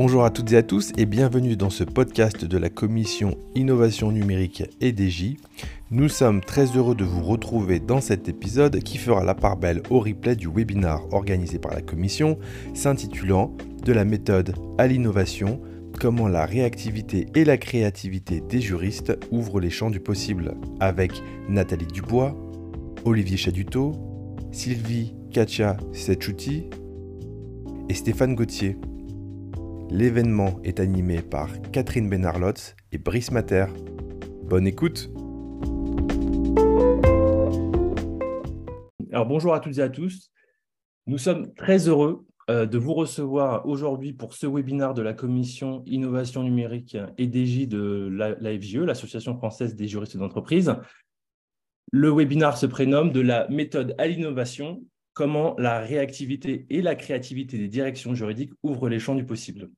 Bonjour à toutes et à tous et bienvenue dans ce podcast de la commission Innovation numérique et DJ. Nous sommes très heureux de vous retrouver dans cet épisode qui fera la part belle au replay du webinar organisé par la commission s'intitulant De la méthode à l'innovation, comment la réactivité et la créativité des juristes ouvrent les champs du possible avec Nathalie Dubois, Olivier Chaduto, Sylvie Katia Setchouti et Stéphane Gauthier. L'événement est animé par Catherine Benarlotz et Brice Mater. Bonne écoute Alors bonjour à toutes et à tous. Nous sommes très heureux euh, de vous recevoir aujourd'hui pour ce webinaire de la commission Innovation numérique et DJ de l'AFGE, l'Association française des juristes d'entreprise. Le webinaire se prénomme de la méthode à l'innovation, comment la réactivité et la créativité des directions juridiques ouvrent les champs du possible.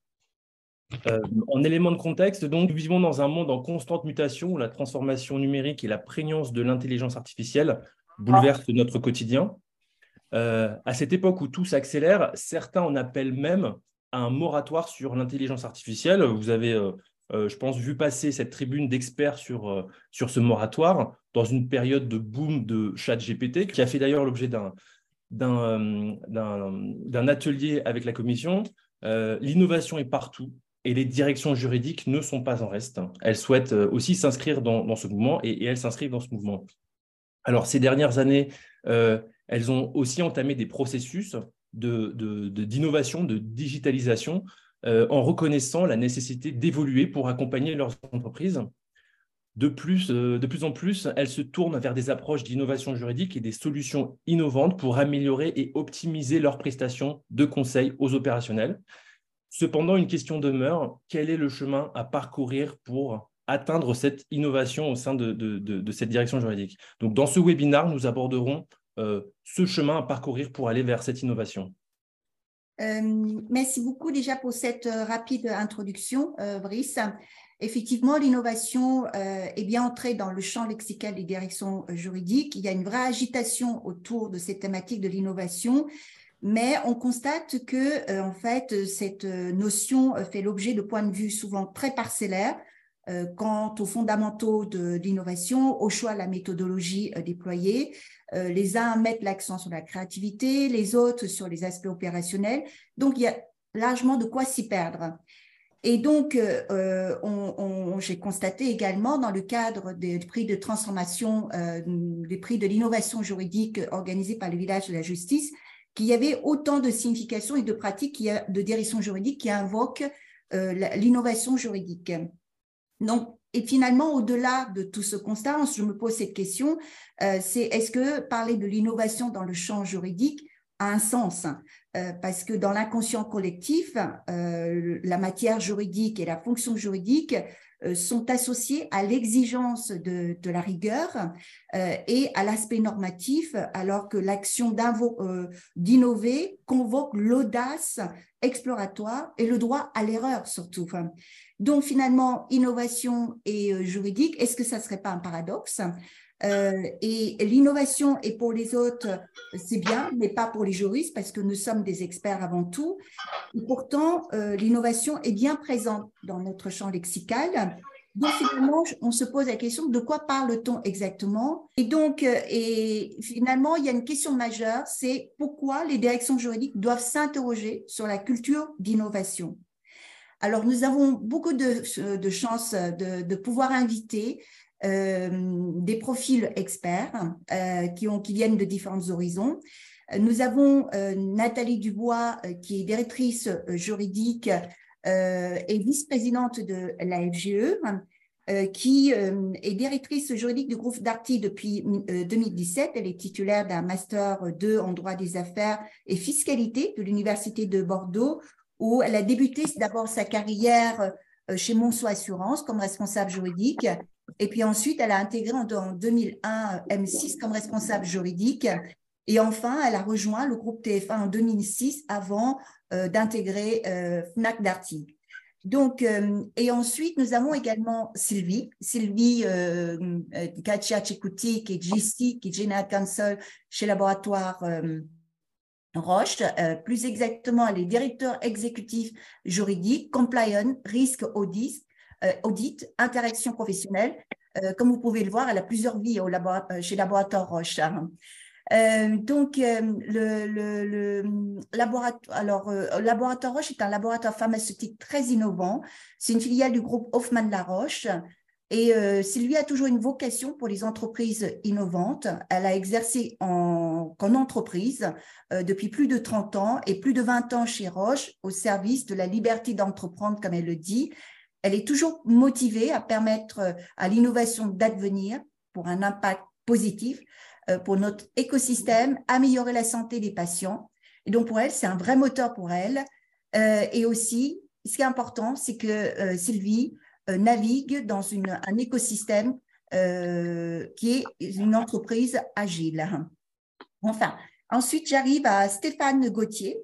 Euh, en élément de contexte, donc, nous vivons dans un monde en constante mutation où la transformation numérique et la prégnance de l'intelligence artificielle bouleversent notre quotidien. Euh, à cette époque où tout s'accélère, certains en appellent même à un moratoire sur l'intelligence artificielle. Vous avez, euh, je pense, vu passer cette tribune d'experts sur, sur ce moratoire dans une période de boom de chat GPT, qui a fait d'ailleurs l'objet d'un d'un atelier avec la commission. L'innovation est partout et les directions juridiques ne sont pas en reste. Elles souhaitent euh, aussi s'inscrire dans, ce mouvement et, elles s'inscrivent dans ce mouvement. Alors, ces dernières années, euh, elles ont aussi entamé des processus d'innovation, de, de, digitalisation, euh, en reconnaissant la nécessité d'évoluer pour accompagner leurs entreprises. De plus, de plus en plus, elles se tournent vers des approches d'innovation juridique et des solutions innovantes pour améliorer et optimiser leurs prestations de conseil aux opérationnels. Cependant, une question demeure, quel est le chemin à parcourir pour atteindre cette innovation au sein de, cette direction juridique? Donc, dans ce webinaire, nous aborderons euh, ce chemin à parcourir pour aller vers cette innovation. Euh, merci beaucoup déjà pour cette euh, rapide introduction, Brice. Effectivement, l'innovation est bien entrée dans le champ lexical des directions juridiques. Il y a une vraie agitation autour de cette thématique de l'innovation mais on constate que euh, en fait cette euh, notion euh, fait l'objet de points de vue souvent très parcellaires quant aux fondamentaux de, l'innovation, au choix de la méthodologie déployée. les uns mettent l'accent sur la créativité, les autres sur les aspects opérationnels. Donc il y a largement de quoi s'y perdre. Et donc, j'ai constaté également dans le cadre des prix de transformation, des prix de l'innovation juridique organisés par le village de la justice, qu'il y avait autant de significations et de pratiques de direction juridique qui invoquent euh, l'innovation juridique. Donc, et finalement, au-delà de tout ce constat, je me pose cette question, euh, c'est est-ce que parler de l'innovation dans le champ juridique a un sens euh, Parce que dans l'inconscient collectif, la matière juridique et la fonction juridique euh, sont associés à l'exigence de, la rigueur euh, et à l'aspect normatif, alors que l'action euh, d'innover convoque l'audace exploratoire et le droit à l'erreur surtout. Donc finalement, innovation et juridique, est-ce que ça ne serait pas un paradoxe? Euh, et l'innovation est pour les autres, c'est bien, mais pas pour les juristes parce que nous sommes des experts avant tout. Et pourtant, euh, l'innovation est bien présente dans notre champ lexical. Donc finalement, on se pose la question de quoi parle-t-on exactement? Et donc, euh, et finalement, il y a une question majeure, c'est pourquoi les directions juridiques doivent s'interroger sur la culture d'innovation? Alors, nous avons beaucoup de, de chances de, de pouvoir inviter des profils experts euh, qui viennent de différents horizons. Nous avons euh, Nathalie Dubois, qui est directrice juridique et vice-présidente de la FGE, qui est directrice juridique du groupe Darty depuis 2017. Elle est titulaire d'un master 2 en droit des affaires et fiscalité de l'Université de Bordeaux, où elle a débuté d'abord sa carrière chez Monceau Assurance comme responsable juridique et puis ensuite, elle a intégré en 2001 M6 comme responsable juridique. Et enfin, elle a rejoint le groupe TF1 en 2006 avant euh, d'intégrer euh, Fnac Darty. Donc, euh, et ensuite, nous avons également Sylvie, Sylvie Katia Chikouti, qui est GC, qui est General Counsel chez Laboratoire Roche, plus exactement, elle est directeur exécutif juridique, compliance, risque audit, audit interaction professionnelle. comme vous pouvez le voir, elle a plusieurs vies au chez Laboratoire Roche. Euh, donc, euh, le, laboratoire, alors, euh, laboratoire Roche est un laboratoire pharmaceutique très innovant. C'est une filiale du groupe Hoffmann-La Et Sylvie a toujours une vocation pour les entreprises innovantes. Elle a exercé en entreprise depuis plus de 30 ans et plus de 20 ans chez Roche au service de la liberté d'entreprendre, comme elle le dit. Elle est toujours motivée à permettre à l'innovation d'advenir pour un impact positif euh, pour notre écosystème, améliorer la santé des patients. Et donc, pour elle, c'est un vrai moteur pour elle. Euh, et aussi, ce qui est important, c'est que euh, Sylvie navigue dans un écosystème qui est une entreprise agile. Enfin, ensuite, j'arrive à Stéphane Gauthier.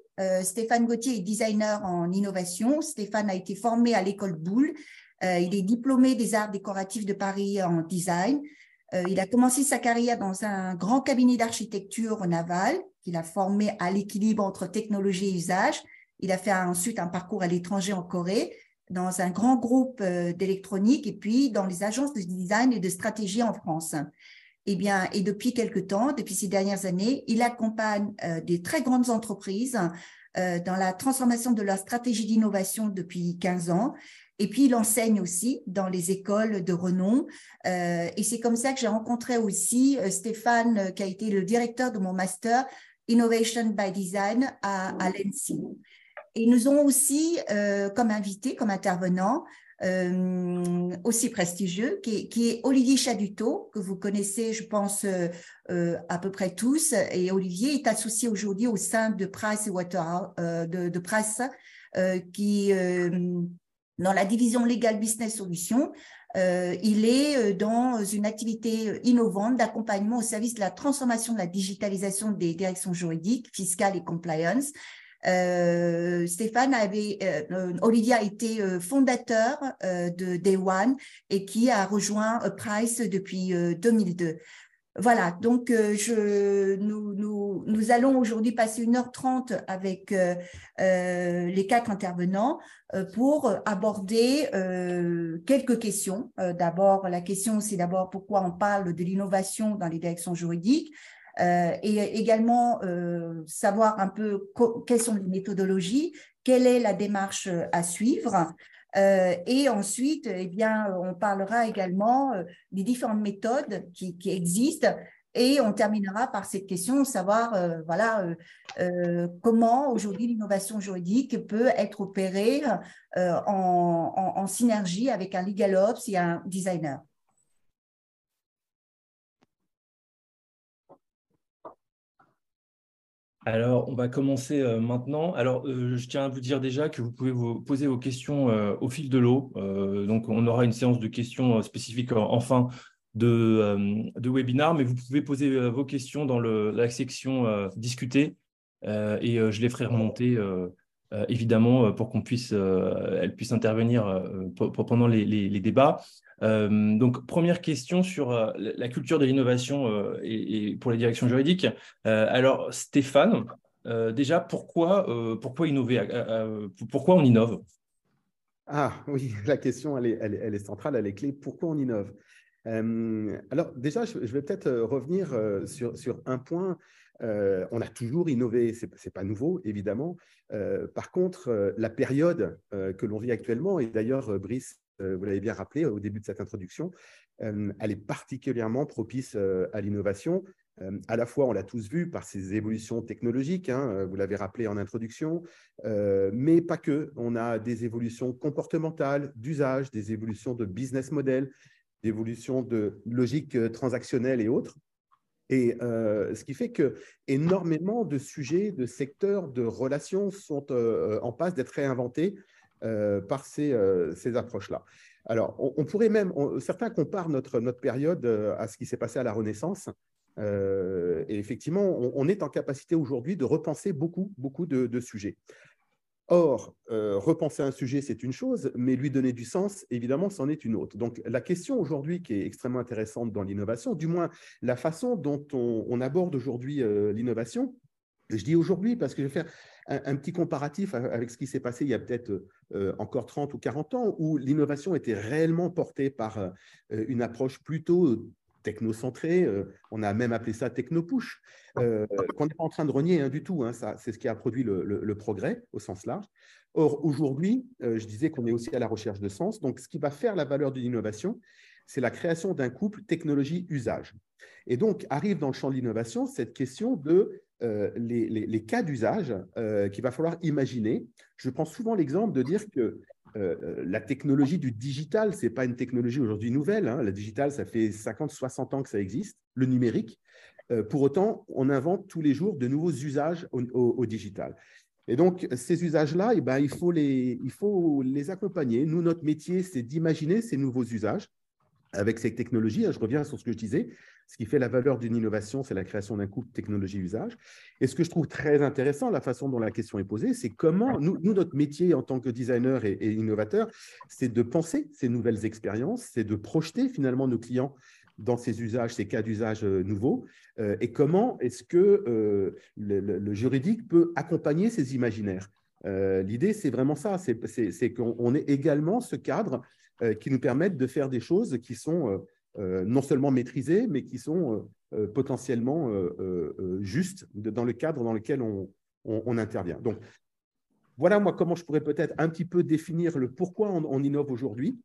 Stéphane Gauthier est designer en innovation. Stéphane a été formé à l'école Boulle. il est diplômé des arts décoratifs de Paris en design. Euh, il a commencé sa carrière dans un grand cabinet d'architecture naval qu'il a formé à l'équilibre entre technologie et usage. Il a fait ensuite un parcours à l'étranger en Corée, dans un grand groupe euh, d'électronique et puis dans les agences de design et de stratégie en France. Eh bien, et depuis quelque temps, depuis ces dernières années, il accompagne euh, des très grandes entreprises dans la transformation de leur stratégie d'innovation depuis 15 ans. Et puis, il enseigne aussi dans les écoles de renom. Euh, et c'est comme ça que j'ai rencontré aussi euh, Stéphane, euh, qui a été le directeur de mon master Innovation by Design à, à l'ENSI. Et nous avons aussi comme invité, comme intervenant, aussi prestigieux, qui est, Olivier Chaduto, que vous connaissez, je pense, à peu près tous. Et Olivier est associé aujourd'hui au sein de Price Water, de, de Price, qui dans la division Legal Business Solutions, euh, il est euh, dans une activité innovante d'accompagnement au service de la transformation de la digitalisation des directions juridiques, fiscales et compliance. Euh, Stéphane avait, euh, Olivier a été fondateur de Day One et qui a rejoint Price depuis 2002. Voilà, donc euh, nous, allons aujourd'hui passer une heure trente avec euh, euh, les quatre intervenants pour aborder quelques questions. d'abord, la question, c'est d'abord pourquoi on parle de l'innovation dans les directions juridiques. Et également savoir un peu quelles sont les méthodologies, quelle est la démarche à suivre, euh, et ensuite, eh bien, on parlera également euh, des différentes méthodes qui, existent et on terminera par cette question, savoir euh, voilà, comment aujourd'hui l'innovation juridique peut être opérée en, en, synergie avec un legal ops et un designer. Alors, on va commencer euh, maintenant. Alors, euh, je tiens à vous dire déjà que vous pouvez vous poser vos questions euh, au fil de l'eau. donc, on aura une séance de questions spécifiques en, fin de, webinaire, mais vous pouvez poser vos questions dans la section discuter et je les ferai remonter évidemment pour qu'on puisse, elles puissent intervenir pendant les débats. Euh, donc, première question sur euh, la culture de l'innovation euh, et, pour les directions juridiques. alors, Stéphane, déjà, pourquoi, pourquoi innover Pourquoi on innove? Ah oui, la question, elle est, elle, centrale, elle est clé. Pourquoi on innove? Alors déjà, je, vais peut-être revenir sur, un point. On a toujours innové, ce n'est pas nouveau, évidemment. par contre, la période que l'on vit actuellement, et d'ailleurs, Brice euh, vous l'avez bien rappelé au début de cette introduction, euh, elle est particulièrement propice euh, à l'innovation. à la fois, on l'a tous vu par ses évolutions technologiques, hein, vous l'avez rappelé en introduction, mais pas que. On a des évolutions comportementales, d'usage, des évolutions de business model, d'évolutions de logique transactionnelle et autres. Et ce qui fait que énormément de sujets, de secteurs, de relations sont en passe d'être réinventés euh, par ces, euh, ces approches-là. Alors, on, pourrait même, certains comparent notre, notre période euh, à ce qui s'est passé à la Renaissance. et effectivement, on, est en capacité aujourd'hui de repenser beaucoup, beaucoup de, sujets. Or, repenser un sujet, c'est une chose, mais lui donner du sens, évidemment, c'en est une autre. Donc, la question aujourd'hui qui est extrêmement intéressante dans l'innovation, du moins la façon dont on, aborde aujourd'hui l'innovation, Je dis aujourd'hui parce que je vais faire un, petit comparatif avec ce qui s'est passé il y a peut-être euh, encore 30 ou 40 ans, où l'innovation était réellement portée par euh, une approche plutôt technocentrée. Euh, on a même appelé ça techno-push, qu'on n'est pas en train de renier hein, du tout. Hein, c'est ce qui a produit le, progrès au sens large. Or, aujourd'hui, je disais qu'on est aussi à la recherche de sens. Donc, ce qui va faire la valeur de l'innovation, c'est la création d'un couple technologie-usage. Et donc, arrive dans le champ de l'innovation cette question de euh, les, cas d'usage euh, qu'il va falloir imaginer. Je prends souvent l'exemple de dire que euh, la technologie du digital, ce n'est pas une technologie aujourd'hui nouvelle. Hein. La digital, ça fait 50, 60 ans que ça existe, le numérique. pour autant, on invente tous les jours de nouveaux usages au, digital. Et donc, ces usages-là, eh ben, il faut les accompagner. Nous, notre métier, c'est d'imaginer ces nouveaux usages avec ces technologies. Je reviens sur ce que je disais. Ce qui fait la valeur d'une innovation, c'est la création d'un couple technologie-usage. Et ce que je trouve très intéressant, la façon dont la question est posée, c'est comment, nous, notre métier en tant que designer et, innovateur, c'est de penser ces nouvelles expériences, c'est de projeter finalement nos clients dans ces usages, ces cas d'usage euh, nouveaux, euh, et comment est-ce que euh, le, juridique peut accompagner ces imaginaires? L'idée, c'est vraiment ça, c'est qu'on ait également ce cadre qui nous permette de faire des choses qui sont euh, non seulement maîtrisées, mais qui sont euh, euh, potentiellement justes dans le cadre dans lequel on, intervient. Donc, voilà moi comment je pourrais peut-être un petit peu définir le pourquoi on, innove aujourd'hui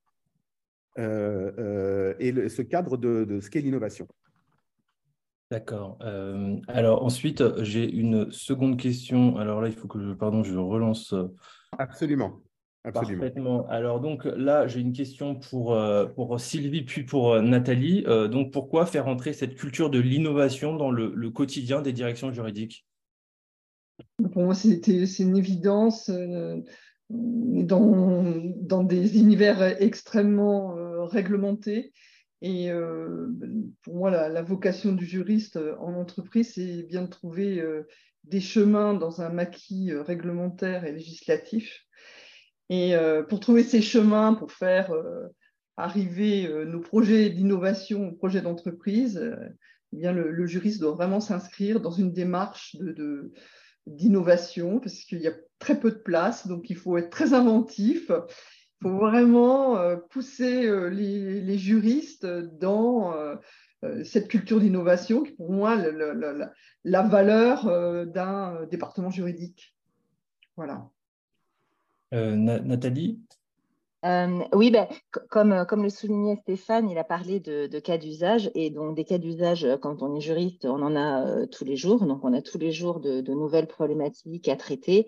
et ce cadre de, ce qu'est l'innovation. D'accord. alors ensuite, j'ai une seconde question. Alors là, il faut que je, pardon, je relance. Absolument. Parfaitement. Alors donc là, j'ai une question pour, euh, pour Sylvie puis pour euh, Nathalie. Euh, donc pourquoi faire entrer cette culture de l'innovation dans le, quotidien des directions juridiques? Pour moi, c'est une évidence. Dans, dans des univers extrêmement réglementés. Et pour moi, la, la, vocation du juriste en entreprise, c'est bien de trouver des chemins dans un maquis réglementaire et législatif et euh, pour trouver ces chemins, pour faire euh, arriver euh, nos projets d'innovation, nos projets d'entreprise, eh bien le, juriste doit vraiment s'inscrire dans une démarche d'innovation parce qu'il y a très peu de place, donc il faut être très inventif. Il faut vraiment pousser les, juristes dans cette culture d'innovation qui, pour moi, la, la valeur d'un département juridique. Voilà. Euh, Nathalie? Euh, oui, ben, comme, euh, comme le soulignait Stéphane, il a parlé de, cas d'usage. Et donc, des cas d'usage, quand on est juriste, on en a tous les jours. Donc, on a tous les jours de, nouvelles problématiques à traiter.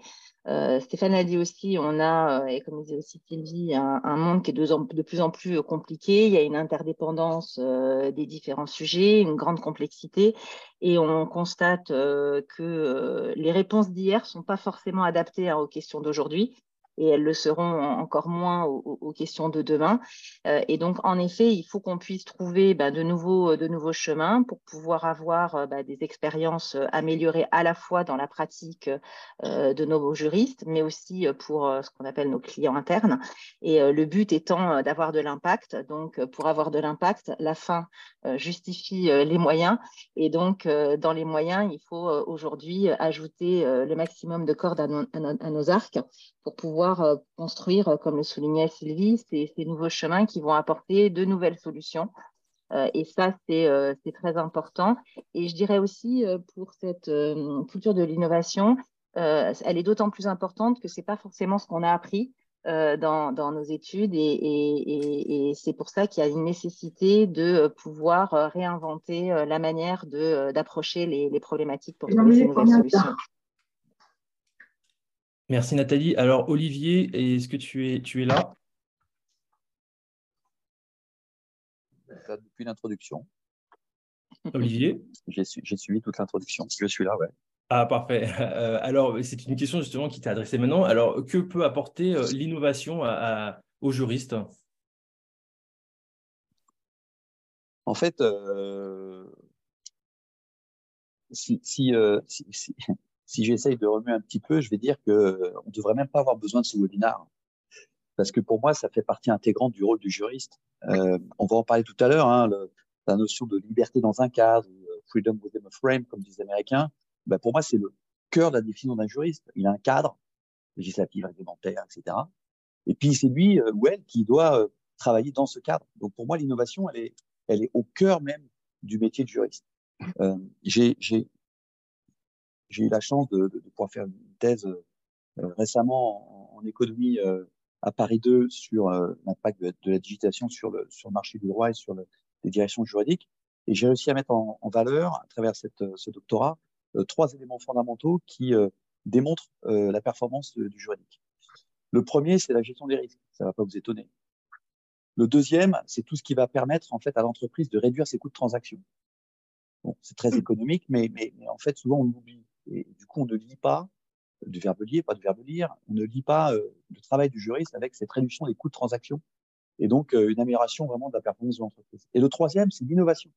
Stéphane a dit aussi, on a, et comme disait aussi Sylvie, un, monde qui est de, de, plus en plus compliqué. Il y a une interdépendance des différents sujets, une grande complexité. Et on constate que les réponses d'hier ne sont pas forcément adaptées hein, aux questions d'aujourd'hui et elles le seront encore moins aux, questions de demain. Euh, et donc, en effet, il faut qu'on puisse trouver bah, de, nouveaux, de nouveaux chemins pour pouvoir avoir euh, bah, des expériences euh, améliorées à la fois dans la pratique de nos juristes, mais aussi pour ce qu'on appelle nos clients internes. Et le but étant d'avoir de l'impact. Donc, pour avoir de l'impact, la fin justifie les moyens. Et donc, dans les moyens, il faut aujourd'hui ajouter le maximum de cordes à nos arcs pour pouvoir euh, construire, euh, comme le soulignait Sylvie, ces, nouveaux chemins qui vont apporter de nouvelles solutions. Euh, et ça, c'est très important. Et je dirais aussi, pour cette culture de l'innovation, elle est d'autant plus importante que ce n'est pas forcément ce qu'on a appris dans, nos études. Et, c'est pour ça qu'il y a une nécessité de pouvoir réinventer la manière d'approcher les, les, problématiques pour trouver ces nouvelles solutions. Merci Nathalie. Alors Olivier, est-ce que tu es, tu es là? Depuis l'introduction. Olivier? J'ai suivi toute l'introduction. Je suis là, ouais. Ah, parfait. Euh, alors, c'est une question justement qui t'est adressée maintenant. Alors, que peut apporter euh, l'innovation aux juristes? En fait, euh, si, si, si j'essaye de remuer un petit peu, je vais dire qu'on ne devrait même pas avoir besoin de ce webinaire. Parce que pour moi, ça fait partie intégrante du rôle du juriste. Euh, on va en parler tout à l'heure, hein, la notion de liberté dans un cadre, freedom within a frame, comme disent les Américains. Ben pour moi, c'est le cœur de la définition d'un juriste. Il a un cadre législatif, réglementaire, etc. Et puis c'est lui ou elle qui doit travailler dans ce cadre. Donc pour moi, l'innovation, elle est, elle est au cœur même du métier de juriste. Euh, j'ai eu la chance de, de, pouvoir faire une thèse euh, récemment en, économie euh, à Paris 2 sur euh, l'impact de, de, la digitalisation sur le, sur le marché du droit et sur le, les directions juridiques. Et j'ai réussi à mettre en, en, valeur, à travers cette, ce doctorat, trois éléments fondamentaux qui démontrent la performance du juridique. Le premier, c'est la gestion des risques. Ça ne va pas vous étonner. Le deuxième, c'est tout ce qui va permettre en fait à l'entreprise de réduire ses coûts de transaction. Bon, c'est très mmh. économique, mais, mais, mais, en fait, souvent on oublie. Et du coup, on ne lit pas du verbe lier, pas du verbe lire, on ne lit pas euh, le travail du juriste avec cette réduction des coûts de transaction et donc euh, une amélioration vraiment de la performance de l'entreprise. Et le troisième, c'est l'innovation.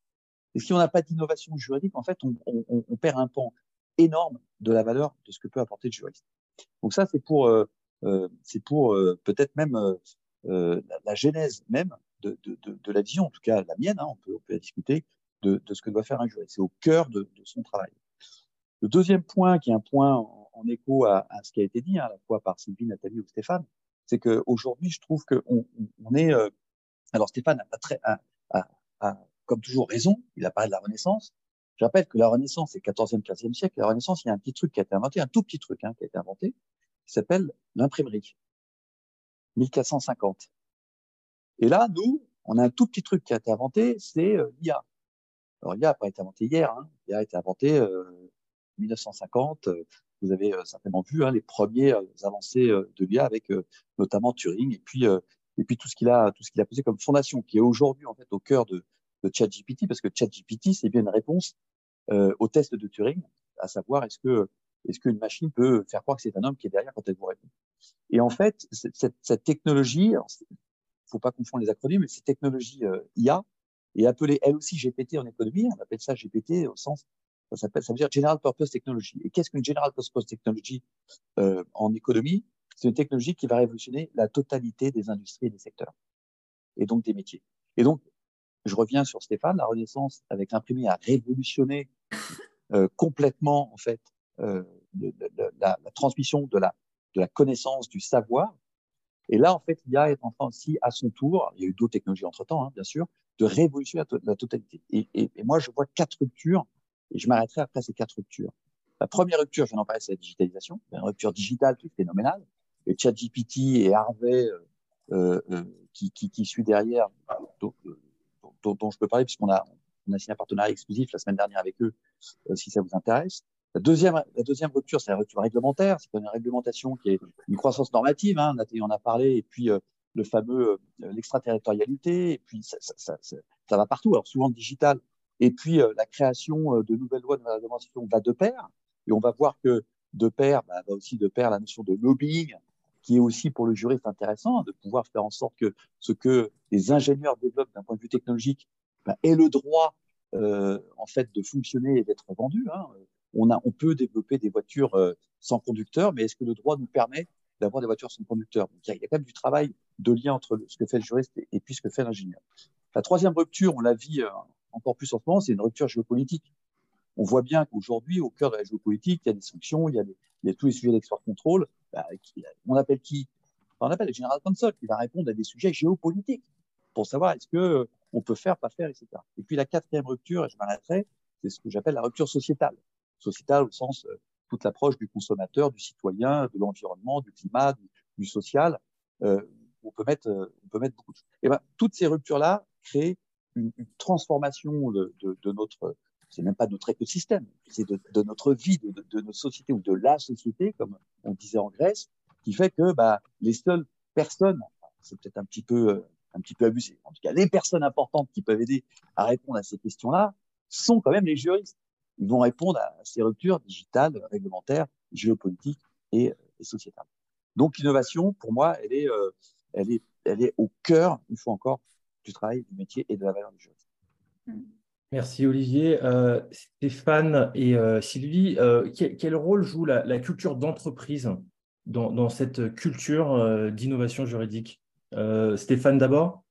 Et si on n'a pas d'innovation juridique, en fait, on, on, on, perd un pan énorme de la valeur de ce que peut apporter le juriste. Donc ça, c'est pour, euh, euh c'est pour peut-être même la, la, genèse même de, de, de, de, la vision, en tout cas la mienne, hein, on, peut, on peut discuter, de, de, ce que doit faire un juriste. C'est au cœur de, son travail. Le deuxième point, qui est un point en, écho à, ce qui a été dit, hein, à la fois par Sylvie, Nathalie ou Stéphane, c'est qu'aujourd'hui, je trouve qu'on on est... Euh, alors Stéphane a, pas très, comme toujours raison, il a parlé de la Renaissance. Je rappelle que la Renaissance, c'est 14e, 15e siècle. La Renaissance, il y a un petit truc qui a été inventé, un tout petit truc hein, qui a été inventé, qui s'appelle l'imprimerie. 1450. Et là, nous, on a un tout petit truc qui a été inventé, c'est euh, l'IA. Alors l'IA n'a pas été inventé hier, hein. l'IA a été inventé euh, 1950. Vous avez euh, certainement vu hein, les premiers euh, avancées euh, de l'IA avec notamment Turing et puis et puis tout ce qu'il a tout ce qu'il a posé comme fondation, qui est aujourd'hui en fait au cœur de, de ChatGPT, parce que ChatGPT c'est bien une réponse au test de Turing, à savoir est-ce que est-ce qu'une machine peut faire croire que c'est un homme qui est derrière quand elle vous répond Et en fait, cette, cette technologie, faut pas confondre les acronymes, mais cette technologie euh, IA est appelée elle aussi GPT en économie. On appelle ça GPT au sens, ça s'appelle, ça veut dire General Purpose Technology. Et qu'est-ce qu'une General Purpose Technology euh, en économie? C'est une technologie qui va révolutionner la totalité des industries et des secteurs, et donc des métiers. Et donc, je reviens sur Stéphane, la Renaissance avec l'imprimé a révolutionné euh, complètement en fait euh, la, transmission de la, de la connaissance, du savoir. Et là, en fait, l'IA est en train aussi, à son tour, il y a eu d'autres technologies entre-temps, hein, bien sûr, de révolutionner la, la totalité. Et, et, et, moi, je vois quatre ruptures, et je m'arrêterai après ces quatre ruptures. La première rupture, je viens d'en parler, c'est la digitalisation, une rupture digitale qui est phénoménale. Et ChatGPT et Harvey, euh, euh, qui, qui, qui, suit derrière, dont, dont, dont, je peux parler, puisqu'on a, on a signé un partenariat exclusif la semaine dernière avec eux, euh, si ça vous intéresse. La deuxième, la deuxième rupture, c'est la rupture réglementaire. C'est une réglementation qui est une croissance normative. Hein, on en a parlé. Et puis euh, le fameux euh, l'extraterritorialité. Et puis ça, ça, ça, ça, va partout. Alors souvent digital. Et puis euh, la création de nouvelles lois de réglementation va de pair. Et on va voir que de pair bah, va aussi de pair la notion de lobbying, qui est aussi pour le juriste intéressant, de pouvoir faire en sorte que ce que les ingénieurs développent d'un point de vue technologique bah, ait le droit euh, en fait de fonctionner et d'être vendu. Hein on, a, on peut développer des voitures euh, sans conducteur, mais est-ce que le droit nous permet d'avoir des voitures sans conducteur? Il, y a, quand même du travail de lien entre ce que fait le juriste et, puis ce que fait l'ingénieur. La troisième rupture, on la vit euh, encore plus en ce moment, c'est une rupture géopolitique. On voit bien qu'aujourd'hui, au cœur de la géopolitique, il y a des sanctions, il y a, tous les sujets d'export contrôle. Bah, on appelle qui? On appelle le général Counsel qui va répondre à des sujets géopolitiques pour savoir est-ce que on peut faire, pas faire, etc. Et puis la quatrième rupture, et je m'arrêterai, c'est ce que j'appelle la rupture sociétale sociétale au sens euh, toute l'approche du consommateur, du citoyen, de l'environnement, du climat, du, social. Euh, on peut mettre, euh, on peut mettre beaucoup de choses. Et ben, toutes ces ruptures-là créent une, transformation de, de, de notre, c'est même pas notre écosystème, c'est de, de, notre vie, de, de, notre société ou de la société, comme on disait en Grèce, qui fait que bah, les seules personnes, c'est peut-être un petit peu, euh, un petit peu abusé. En tout cas, les personnes importantes qui peuvent aider à répondre à ces questions-là sont quand même les juristes ils vont répondre à ces ruptures digitales, réglementaires, géopolitiques et, et sociétales. Donc l'innovation, pour moi, elle est, euh, elle, est, elle est au cœur, une fois encore, du travail, du métier et de la valeur du juriste. Merci Olivier. Euh, Stéphane et euh, Sylvie, euh, quel, quel, rôle joue la, la culture d'entreprise dans, dans, cette culture euh, d'innovation juridique? Euh, Stéphane d'abord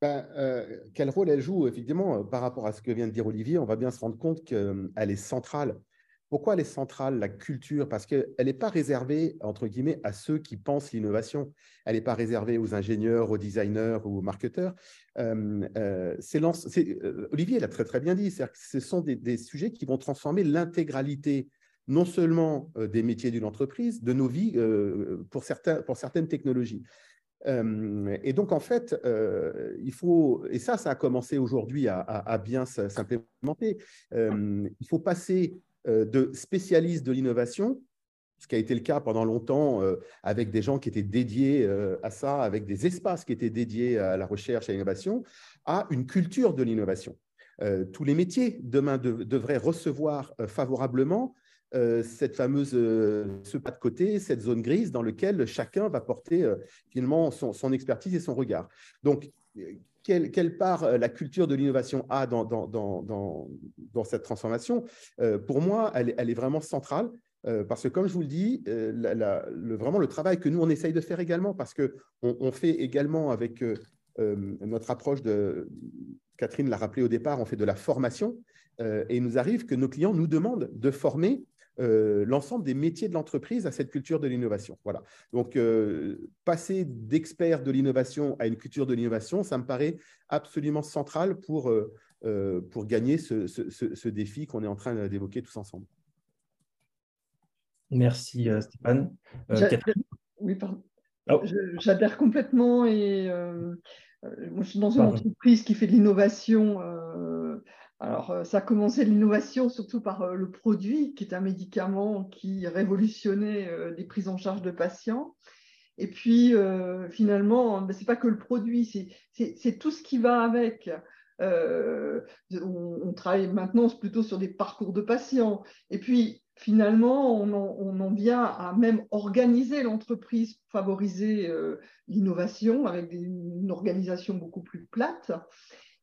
ben, euh, quel rôle elle joue Effectivement, par rapport à ce que vient de dire Olivier, on va bien se rendre compte qu'elle est centrale pourquoi elle est centrale, la culture? Parce qu'elle n'est pas réservée, entre guillemets, à ceux qui pensent l'innovation. Elle n'est pas réservée aux ingénieurs, aux designers ou aux marketeurs. Euh, euh, euh, Olivier l'a très, très bien dit, ce sont des, sujets qui vont transformer l'intégralité non seulement des métiers d'une entreprise, de nos vies pour, certains, pour certaines technologies. et donc, en fait, il faut, et ça, ça a commencé aujourd'hui à, bien s'implémenter, il faut passer euh, de spécialistes de l'innovation, ce qui a été le cas pendant longtemps euh, avec des gens qui étaient dédiés euh, à ça, avec des espaces qui étaient dédiés à la recherche et à l'innovation, à une culture de l'innovation. tous les métiers demain devraient recevoir favorablement cette fameuse ce pas de côté, cette zone grise dans laquelle chacun va porter finalement son, son, expertise et son regard. Donc, quelle, part euh, la culture de l'innovation a dans, cette transformation euh, Pour moi, elle, est vraiment centrale. Euh, parce que, comme je vous le dis, le, vraiment le travail que nous, on essaye de faire également, parce qu'on on fait également avec notre approche de, Catherine l'a rappelé au départ, on fait de la formation, et il nous arrive que nos clients nous demandent de former euh, l'ensemble des métiers de l'entreprise à cette culture de l'innovation. Voilà. Donc, euh, passer d'expert de l'innovation à une culture de l'innovation, ça me paraît absolument central pour, euh, pour gagner ce, ce, défi qu'on est en train d'évoquer tous ensemble. Merci Stéphane. oui, pardon. Oh. J'adhère complètement et moi, je suis dans une entreprise qui fait de l'innovation alors, euh, ça a commencé l'innovation surtout par euh, le produit, qui est un médicament qui révolutionnait euh, les prises en charge de patients. Et puis, finalement, ben, ce n'est pas que le produit, c'est tout ce qui va avec. on, travaille maintenant plutôt sur des parcours de patients. Et puis, finalement, on en, vient à même organiser l'entreprise pour favoriser l'innovation avec une organisation beaucoup plus plate.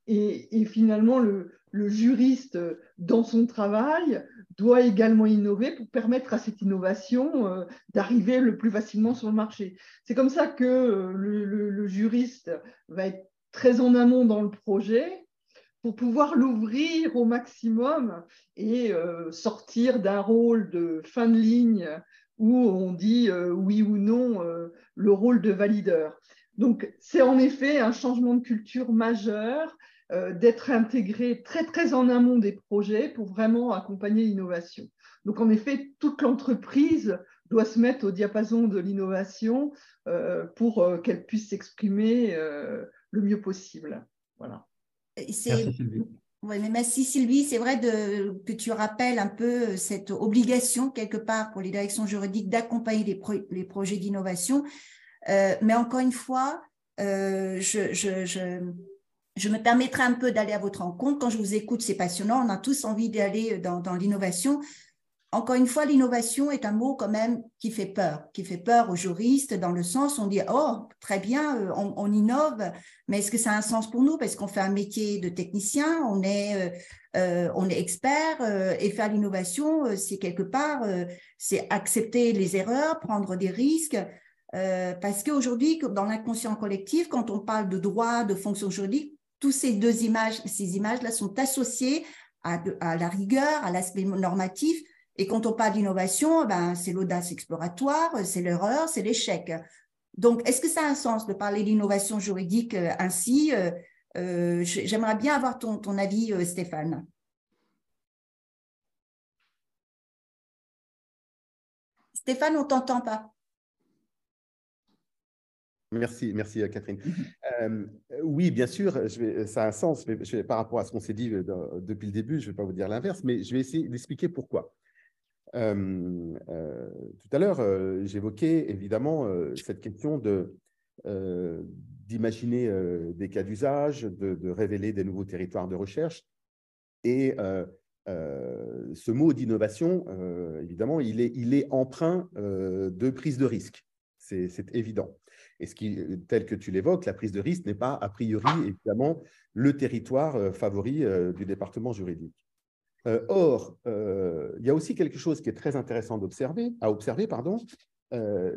Et, finalement, le, juriste, dans son travail, doit également innover pour permettre à cette innovation euh, d'arriver le plus facilement sur le marché. C'est comme ça que euh, le, juriste va être très en amont dans le projet pour pouvoir l'ouvrir au maximum et euh, sortir d'un rôle de fin de ligne où on dit oui ou non le rôle de valideur. Donc, c'est en effet un changement de culture majeur euh, d'être intégré très très en amont des projets pour vraiment accompagner l'innovation. Donc en effet, toute l'entreprise doit se mettre au diapason de l'innovation euh, pour euh, qu'elle puisse s'exprimer le mieux possible. Voilà. Merci Sylvie. Oui, mais merci Sylvie. C'est vrai que tu rappelles un peu cette obligation quelque part pour les directions juridiques d'accompagner les, les, projets d'innovation. mais encore une fois, je, je je me permettrai un peu d'aller à votre rencontre. Quand je vous écoute, c'est passionnant. On a tous envie d'aller dans, l'innovation. Encore une fois, l'innovation est un mot quand même qui fait peur, qui fait peur aux juristes dans le sens où on dit oh très bien, euh, on, innove, mais est-ce que ça a un sens pour nous? Parce qu'on fait un métier de technicien, on est euh, euh, on est expert et faire l'innovation, c'est quelque part c'est accepter les erreurs, prendre des risques. parce qu'aujourd'hui, dans l'inconscient collectif, quand on parle de droit, de fonction juridique, toutes ces deux images, ces images-là sont associées à, la rigueur, à l'aspect normatif. Et quand on parle d'innovation, ben, c'est l'audace exploratoire, c'est l'erreur, c'est l'échec. Donc, est-ce que ça a un sens de parler d'innovation juridique euh, ainsi euh, euh, J'aimerais bien avoir ton, ton avis, Stéphane. Stéphane, on t'entend pas. Merci, merci euh, Catherine. Euh, oui, bien sûr, je vais, ça a un sens, mais je par rapport à ce qu'on s'est dit euh, depuis le début, je ne vais pas vous dire l'inverse, mais je vais essayer d'expliquer pourquoi. tout à l'heure, j'évoquais évidemment cette question de d'imaginer des cas d'usage, de, révéler des nouveaux territoires de recherche. Et ce mot d'innovation, évidemment, il est, il est emprunt de prise de risque. C'est évident. Et ce qui, tel que tu l'évoques, la prise de risque n'est pas a priori évidemment le territoire euh, favori euh, du département juridique. Euh, or, il y a aussi quelque chose qui est très intéressant d'observer, à observer, pardon,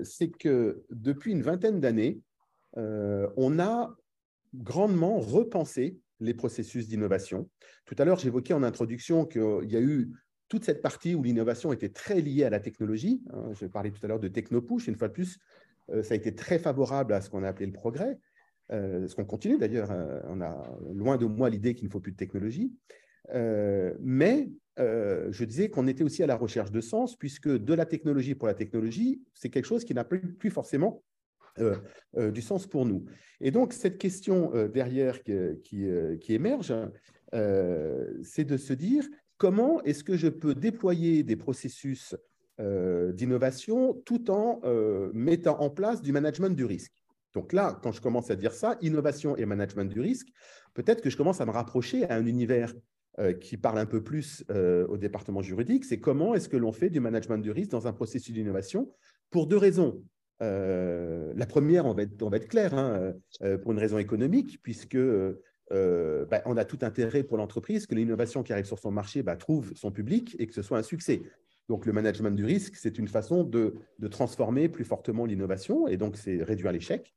c'est que depuis une vingtaine d'années, on a grandement repensé les processus d'innovation. Tout à l'heure, j'évoquais en introduction qu'il y a eu toute cette partie où l'innovation était très liée à la technologie. Hein, je parlais tout à l'heure de technopush. Une fois de plus, ça a été très favorable à ce qu'on a appelé le progrès, euh, ce qu'on continue d'ailleurs. Euh, on a loin de moi l'idée qu'il ne faut plus de technologie. mais je disais qu'on était aussi à la recherche de sens, puisque de la technologie pour la technologie, c'est quelque chose qui n'a plus, forcément du sens pour nous. Et donc, cette question derrière qui, qui émerge, c'est de se dire comment est-ce que je peux déployer des processus euh, d'innovation tout en euh, mettant en place du management du risque. Donc là, quand je commence à dire ça, innovation et management du risque, peut-être que je commence à me rapprocher à un univers euh, qui parle un peu plus au département juridique, c'est comment est-ce que l'on fait du management du risque dans un processus d'innovation pour deux raisons. la première, on va être, clair, hein, pour une raison économique, puisque bah, on a tout intérêt pour l'entreprise que l'innovation qui arrive sur son marché bah, trouve son public et que ce soit un succès. Donc, le management du risque, c'est une façon de, transformer plus fortement l'innovation et donc c'est réduire l'échec.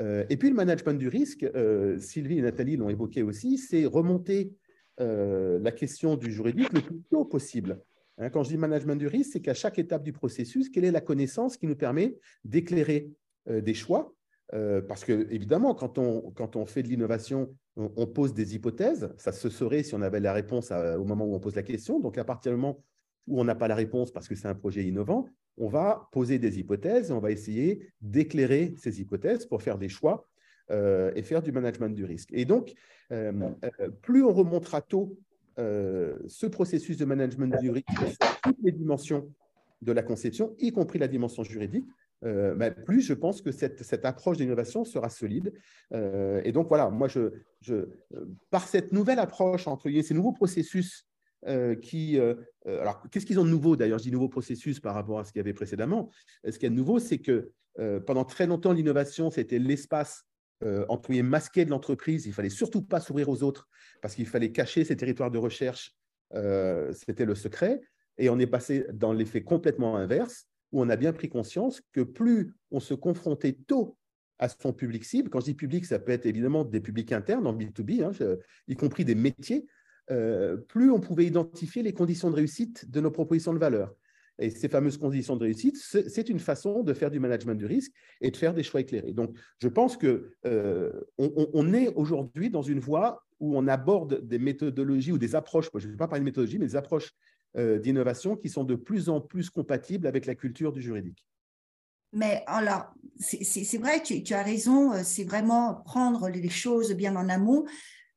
Euh, et puis, le management du risque, euh, Sylvie et Nathalie l'ont évoqué aussi, c'est remonter euh, la question du juridique le plus tôt possible. Hein, quand je dis management du risque, c'est qu'à chaque étape du processus, quelle est la connaissance qui nous permet d'éclairer des choix? Parce que, évidemment, quand on, quand on fait de l'innovation, on, pose des hypothèses. Ça se saurait si on avait la réponse au moment où on pose la question. Donc, à partir du moment où on n'a pas la réponse parce que c'est un projet innovant, on va poser des hypothèses on va essayer d'éclairer ces hypothèses pour faire des choix euh, et faire du management du risque. Et donc, euh, euh, plus on remontera tôt ce processus de management du risque sur toutes les dimensions de la conception, y compris la dimension juridique, bah, plus je pense que cette, cette approche d'innovation sera solide. et donc voilà, moi, je, je, par cette nouvelle approche, entre ces nouveaux processus euh. Euh, euh, alors, qu'est-ce qu'ils ont de nouveau D'ailleurs, je dis nouveau processus par rapport à ce qu'il y avait précédemment. Ce qu'il y a de nouveau, c'est que pendant très longtemps, l'innovation, c'était l'espace guillemets masqué de l'entreprise. Il fallait surtout pas s'ouvrir aux autres parce qu'il fallait cacher ses territoires de recherche. c'était le secret. Et on est passé dans l'effet complètement inverse, où on a bien pris conscience que plus on se confrontait tôt à son public cible, quand je dis public, ça peut être évidemment des publics internes en B2B, hein, y compris des métiers, euh, plus on pouvait identifier les conditions de réussite de nos propositions de valeur. Et ces fameuses conditions de réussite, c'est une façon de faire du management du risque et de faire des choix éclairés. Donc, je pense que euh, on, est aujourd'hui dans une voie où on aborde des méthodologies ou des approches, je ne vais pas parler de méthodologie, mais des approches euh, d'innovation qui sont de plus en plus compatibles avec la culture du juridique. Mais alors, c'est vrai, tu, tu, as raison, c'est vraiment prendre les choses bien en amont.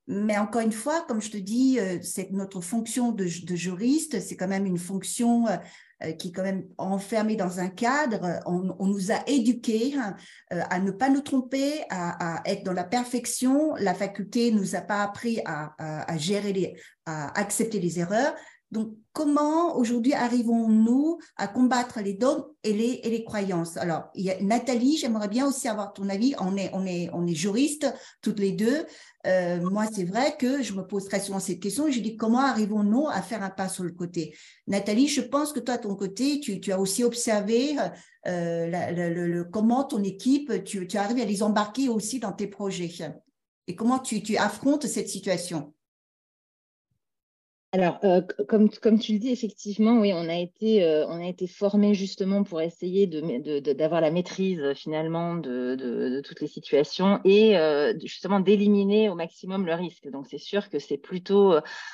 Mais encore une fois, comme je te dis, euh, c'est notre fonction de, juriste, c'est quand même une fonction euh, euh, qui est quand même enfermée dans un cadre. On, nous a éduqués hein, à ne pas nous tromper, à, être dans la perfection. La faculté nous a pas appris à, à gérer les, à accepter les erreurs. Donc, comment aujourd'hui arrivons-nous à combattre les dogmes et les, et les croyances? Alors, Nathalie, j'aimerais bien aussi avoir ton avis. On est, on est, on est juristes toutes les deux. Euh, moi, c'est vrai que je me pose très souvent cette question. Je dis comment arrivons-nous à faire un pas sur le côté? Nathalie, je pense que toi, à ton côté, tu, tu as aussi observé euh, le, comment ton équipe, tu, tu arrives à les embarquer aussi dans tes projets. Et comment tu, tu affrontes cette situation? Alors, euh, comme, tu le dis, effectivement, oui, on a été, euh, formé justement pour essayer d'avoir la maîtrise finalement de, toutes les situations et euh, justement d'éliminer au maximum le risque. Donc, c'est sûr que c'est plutôt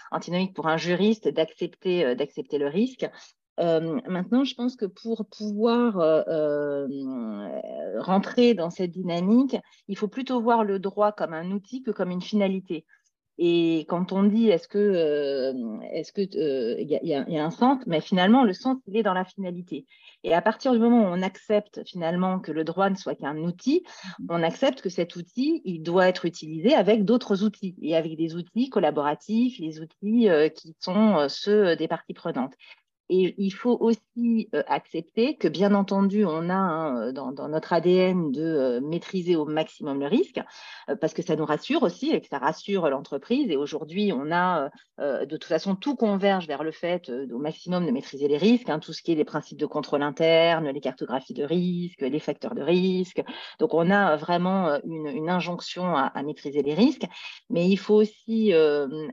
antinomique pour un juriste d'accepter le risque. maintenant, je pense que pour pouvoir rentrer dans cette dynamique, il faut plutôt voir le droit comme un outil que comme une finalité. Et quand on dit est-ce que euh, est-ce que euh, il y, a un sens, mais finalement le sens il est dans la finalité. Et à partir du moment où on accepte finalement que le droit ne soit qu'un outil, on accepte que cet outil il doit être utilisé avec d'autres outils et avec des outils collaboratifs, les outils euh, qui sont ceux des parties prenantes. Et il faut aussi euh, accepter que, bien entendu, on a hein, dans, notre ADN de euh, maîtriser au maximum le risque, euh, parce que ça nous rassure aussi et que ça rassure l'entreprise. Et aujourd'hui, on a de toute façon tout converge vers le fait au maximum de maîtriser les risques, hein, tout ce qui est les principes de contrôle interne, les cartographies de risque, les facteurs de risque. Donc, on a vraiment une, injonction à, à, maîtriser les risques, mais il faut aussi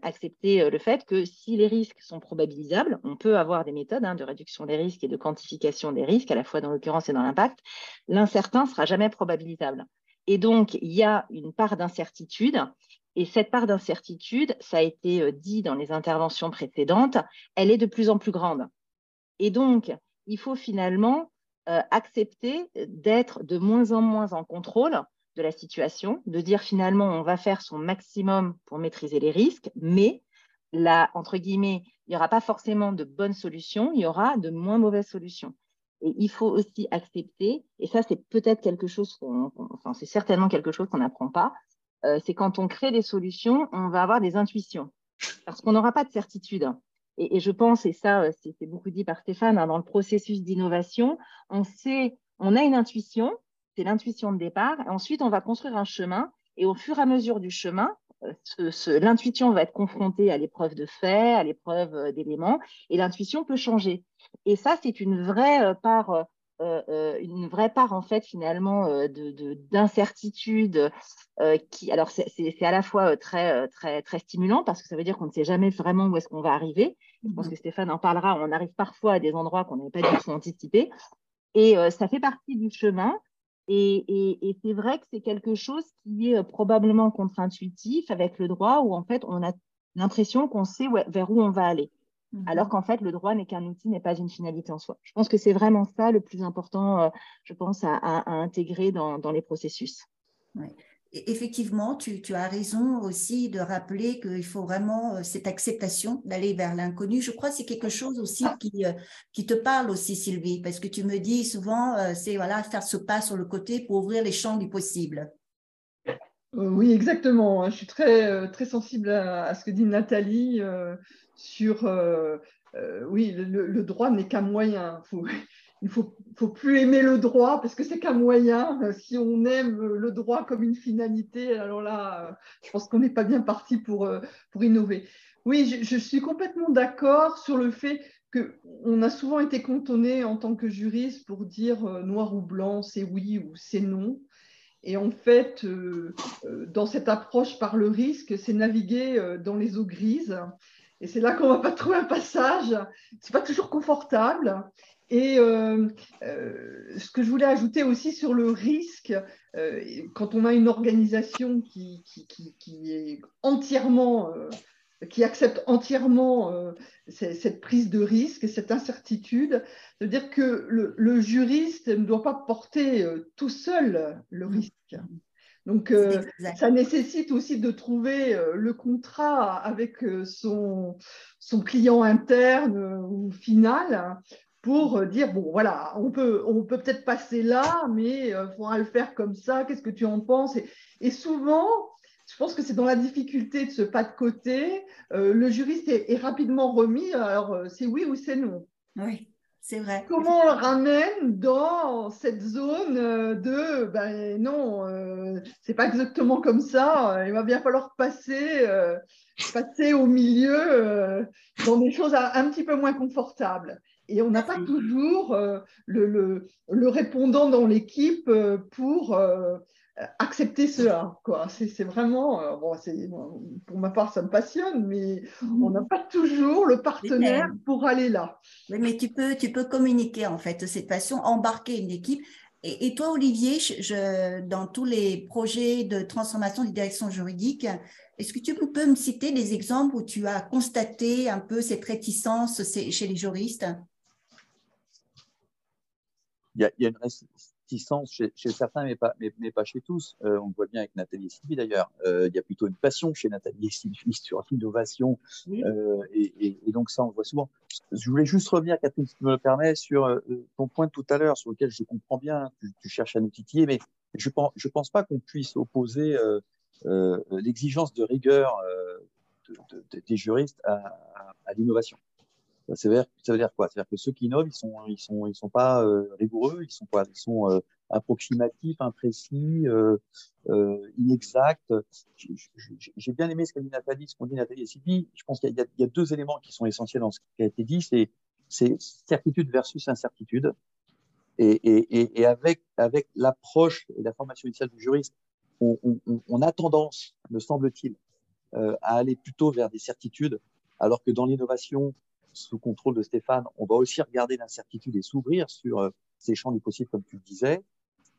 accepter le fait que si les risques sont probabilisables, on peut avoir des Hein, de réduction des risques et de quantification des risques, à la fois dans l'occurrence et dans l'impact, l'incertain sera jamais probabilisable. Et donc, il y a une part d'incertitude. Et cette part d'incertitude, ça a été euh, dit dans les interventions précédentes, elle est de plus en plus grande. Et donc, il faut finalement euh, accepter d'être de moins en moins en contrôle de la situation, de dire finalement on va faire son maximum pour maîtriser les risques, mais là, entre guillemets, il n'y aura pas forcément de bonnes solutions, il y aura de moins mauvaises solutions. Et il faut aussi accepter, et ça c'est peut-être quelque chose, enfin c'est certainement quelque chose qu'on n'apprend pas, euh, c'est quand on crée des solutions, on va avoir des intuitions, parce qu'on n'aura pas de certitude. Et, je pense, et ça euh, c'est beaucoup dit par Stéphane, hein, dans le processus d'innovation, on sait, on a une intuition, c'est l'intuition de départ, et ensuite on va construire un chemin, et au fur et à mesure du chemin, l'intuition va être confrontée à l'épreuve de faits, à l'épreuve euh, d'éléments, et l'intuition peut changer. Et ça, c'est une vraie euh, part, euh, une vraie part en fait finalement d'incertitude qui, alors c'est à la fois très très très stimulant parce que ça veut dire qu'on ne sait jamais vraiment où est-ce qu'on va arriver. Je pense mmh que Stéphane en parlera. On arrive parfois à des endroits qu'on n'avait pas du tout anticipés, et ça fait partie du chemin. Et, c'est vrai que c'est quelque chose qui est euh, probablement contre-intuitif avec le droit, où en fait on a l'impression qu'on sait vers où on va aller, mmh alors qu'en fait le droit n'est qu'un outil, n'est pas une finalité en soi. Je pense que c'est vraiment ça le plus important, euh, je pense, à, intégrer dans, les processus. Ouais effectivement, tu, as raison aussi de rappeler qu'il faut vraiment euh, cette acceptation d'aller vers l'inconnu. Je crois que c'est quelque chose aussi qui, euh, qui te parle aussi, Sylvie, parce que tu me dis souvent, euh, c'est voilà, faire ce pas sur le côté pour ouvrir les champs du possible. Oui, exactement. Je suis très, très sensible à, ce que dit Nathalie sur, oui, le, droit n'est qu'un moyen. Faut, il faut, faut plus aimer le droit parce que c'est qu'un moyen. Si on aime le droit comme une finalité, alors là, je pense qu'on n'est pas bien parti pour, euh, pour innover. Oui, je, suis complètement d'accord sur le fait qu'on a souvent été cantonné en tant que juriste pour dire euh, noir ou blanc, c'est oui ou c'est non. Et en fait, euh, dans cette approche par le risque, c'est naviguer dans les eaux grises. Et c'est là qu'on va pas trouver un passage. C'est pas toujours confortable. Et euh, euh, ce que je voulais ajouter aussi sur le risque, euh, quand on a une organisation qui, qui, est entièrement, qui accepte entièrement cette prise de risque, cette incertitude, c'est-à-dire que le, juriste ne doit pas porter tout seul le risque. Donc, ça nécessite aussi de trouver le contrat avec son, son client interne ou final pour euh, dire bon voilà on peut on peut peut-être passer là mais il euh, faudra le faire comme ça qu'est-ce que tu en penses? Et, souvent je pense que c'est dans la difficulté de ce pas de côté euh, le juriste est, rapidement remis alors c'est oui ou c'est non. Oui c'est vrai. Comment on le ramène dans cette zone de ben non c'est pas exactement comme ça il va bien falloir passer passer au milieu dans des choses un petit peu moins confortables et on n'a pas toujours euh, le, le, répondant dans l'équipe euh, pour euh, accepter cela. C'est vraiment, bon, pour ma part, ça me passionne, mais on n'a pas toujours le partenaire pour aller là. Oui, mais tu peux, tu peux communiquer en fait de cette façon, embarquer une équipe. Et, toi, Olivier, je, dans tous les projets de transformation des directions juridiques, est-ce que tu peux me citer des exemples où tu as constaté un peu cette réticence chez les juristes? Y a, y a, une réticence chez, chez certains, mais pas, mais, mais, pas chez tous. Euh, on le voit bien avec Nathalie Sylvie d'ailleurs. Euh, il y a plutôt une passion chez Nathalie Sylvie sur l'innovation. Euh, et, et, et, donc ça, on le voit souvent. Je voulais juste revenir, Catherine, si tu me le permets, sur euh, ton point de tout à l'heure, sur lequel je comprends bien, tu, tu cherches à nous titiller, mais je pense, je pense pas qu'on puisse opposer euh, l'exigence de rigueur de, de, des juristes à, à, à l'innovation. Ça veut dire, ça veut dire quoi? Ça veut dire que ceux qui innovent, ils sont, ils sont, ils sont pas euh, rigoureux, ils sont quoi? Ils sont euh, approximatifs, imprécis, euh, euh inexacts. J'ai bien aimé ce qu'a dit Nathalie, ce qu'ont dit Nathalie et Sylvie. Je pense qu'il y, y, a deux éléments qui sont essentiels dans ce qui a été dit. C'est certitude versus incertitude. Et, et, et avec, avec l'approche et la formation initiale du juriste, on, on, on a tendance, me semble-t-il, euh, à aller plutôt vers des certitudes, alors que dans l'innovation, sous contrôle de Stéphane, on va aussi regarder l'incertitude et s'ouvrir sur euh, ces champs du possible, comme tu le disais.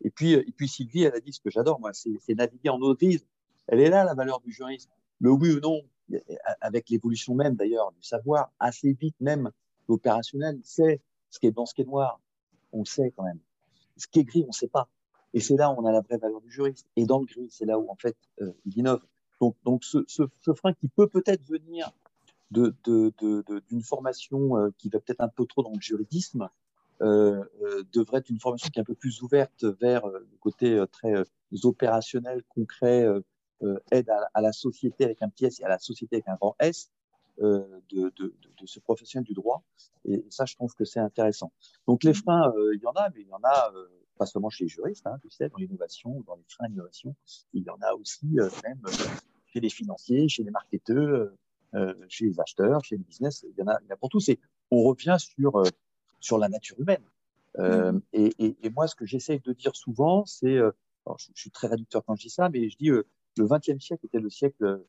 Et puis, euh, et puis Sylvie, elle a dit ce que j'adore, moi, c'est naviguer en grise. Elle est là, la valeur du juriste. Le oui ou non, avec l'évolution même d'ailleurs du savoir, assez vite même l'opérationnel sait ce qui est blanc, ce qui est noir. On le sait quand même. Ce qui est gris, on ne sait pas. Et c'est là où on a la vraie valeur du juriste. Et dans le gris, c'est là où en fait il innove. Donc, donc ce, ce, frein qui peut peut-être venir d'une de, de, de, formation euh, qui va peut-être un peu trop dans le juridisme, euh, euh, devrait être une formation qui est un peu plus ouverte vers le côté très opérationnel, concret, aide à, à, la société avec un petit S et à la société avec un grand S de, ce professionnel du droit. Et ça, je trouve que c'est intéressant. Donc les freins, il y en a, mais il y en a pas seulement chez les juristes, hein, tu sais, dans l'innovation, dans les freins d'innovation, il y en a aussi euh, même euh, chez les financiers, chez les marketeurs, euh, chez les acheteurs, chez les business, il y en a, il y a pour tous. Et on revient sur, sur la nature humaine. Mm-hmm. Et, et, et, moi, ce que j'essaie de dire souvent, c'est, je, je, suis très réducteur quand je dis ça, mais je dis le XXe siècle était le siècle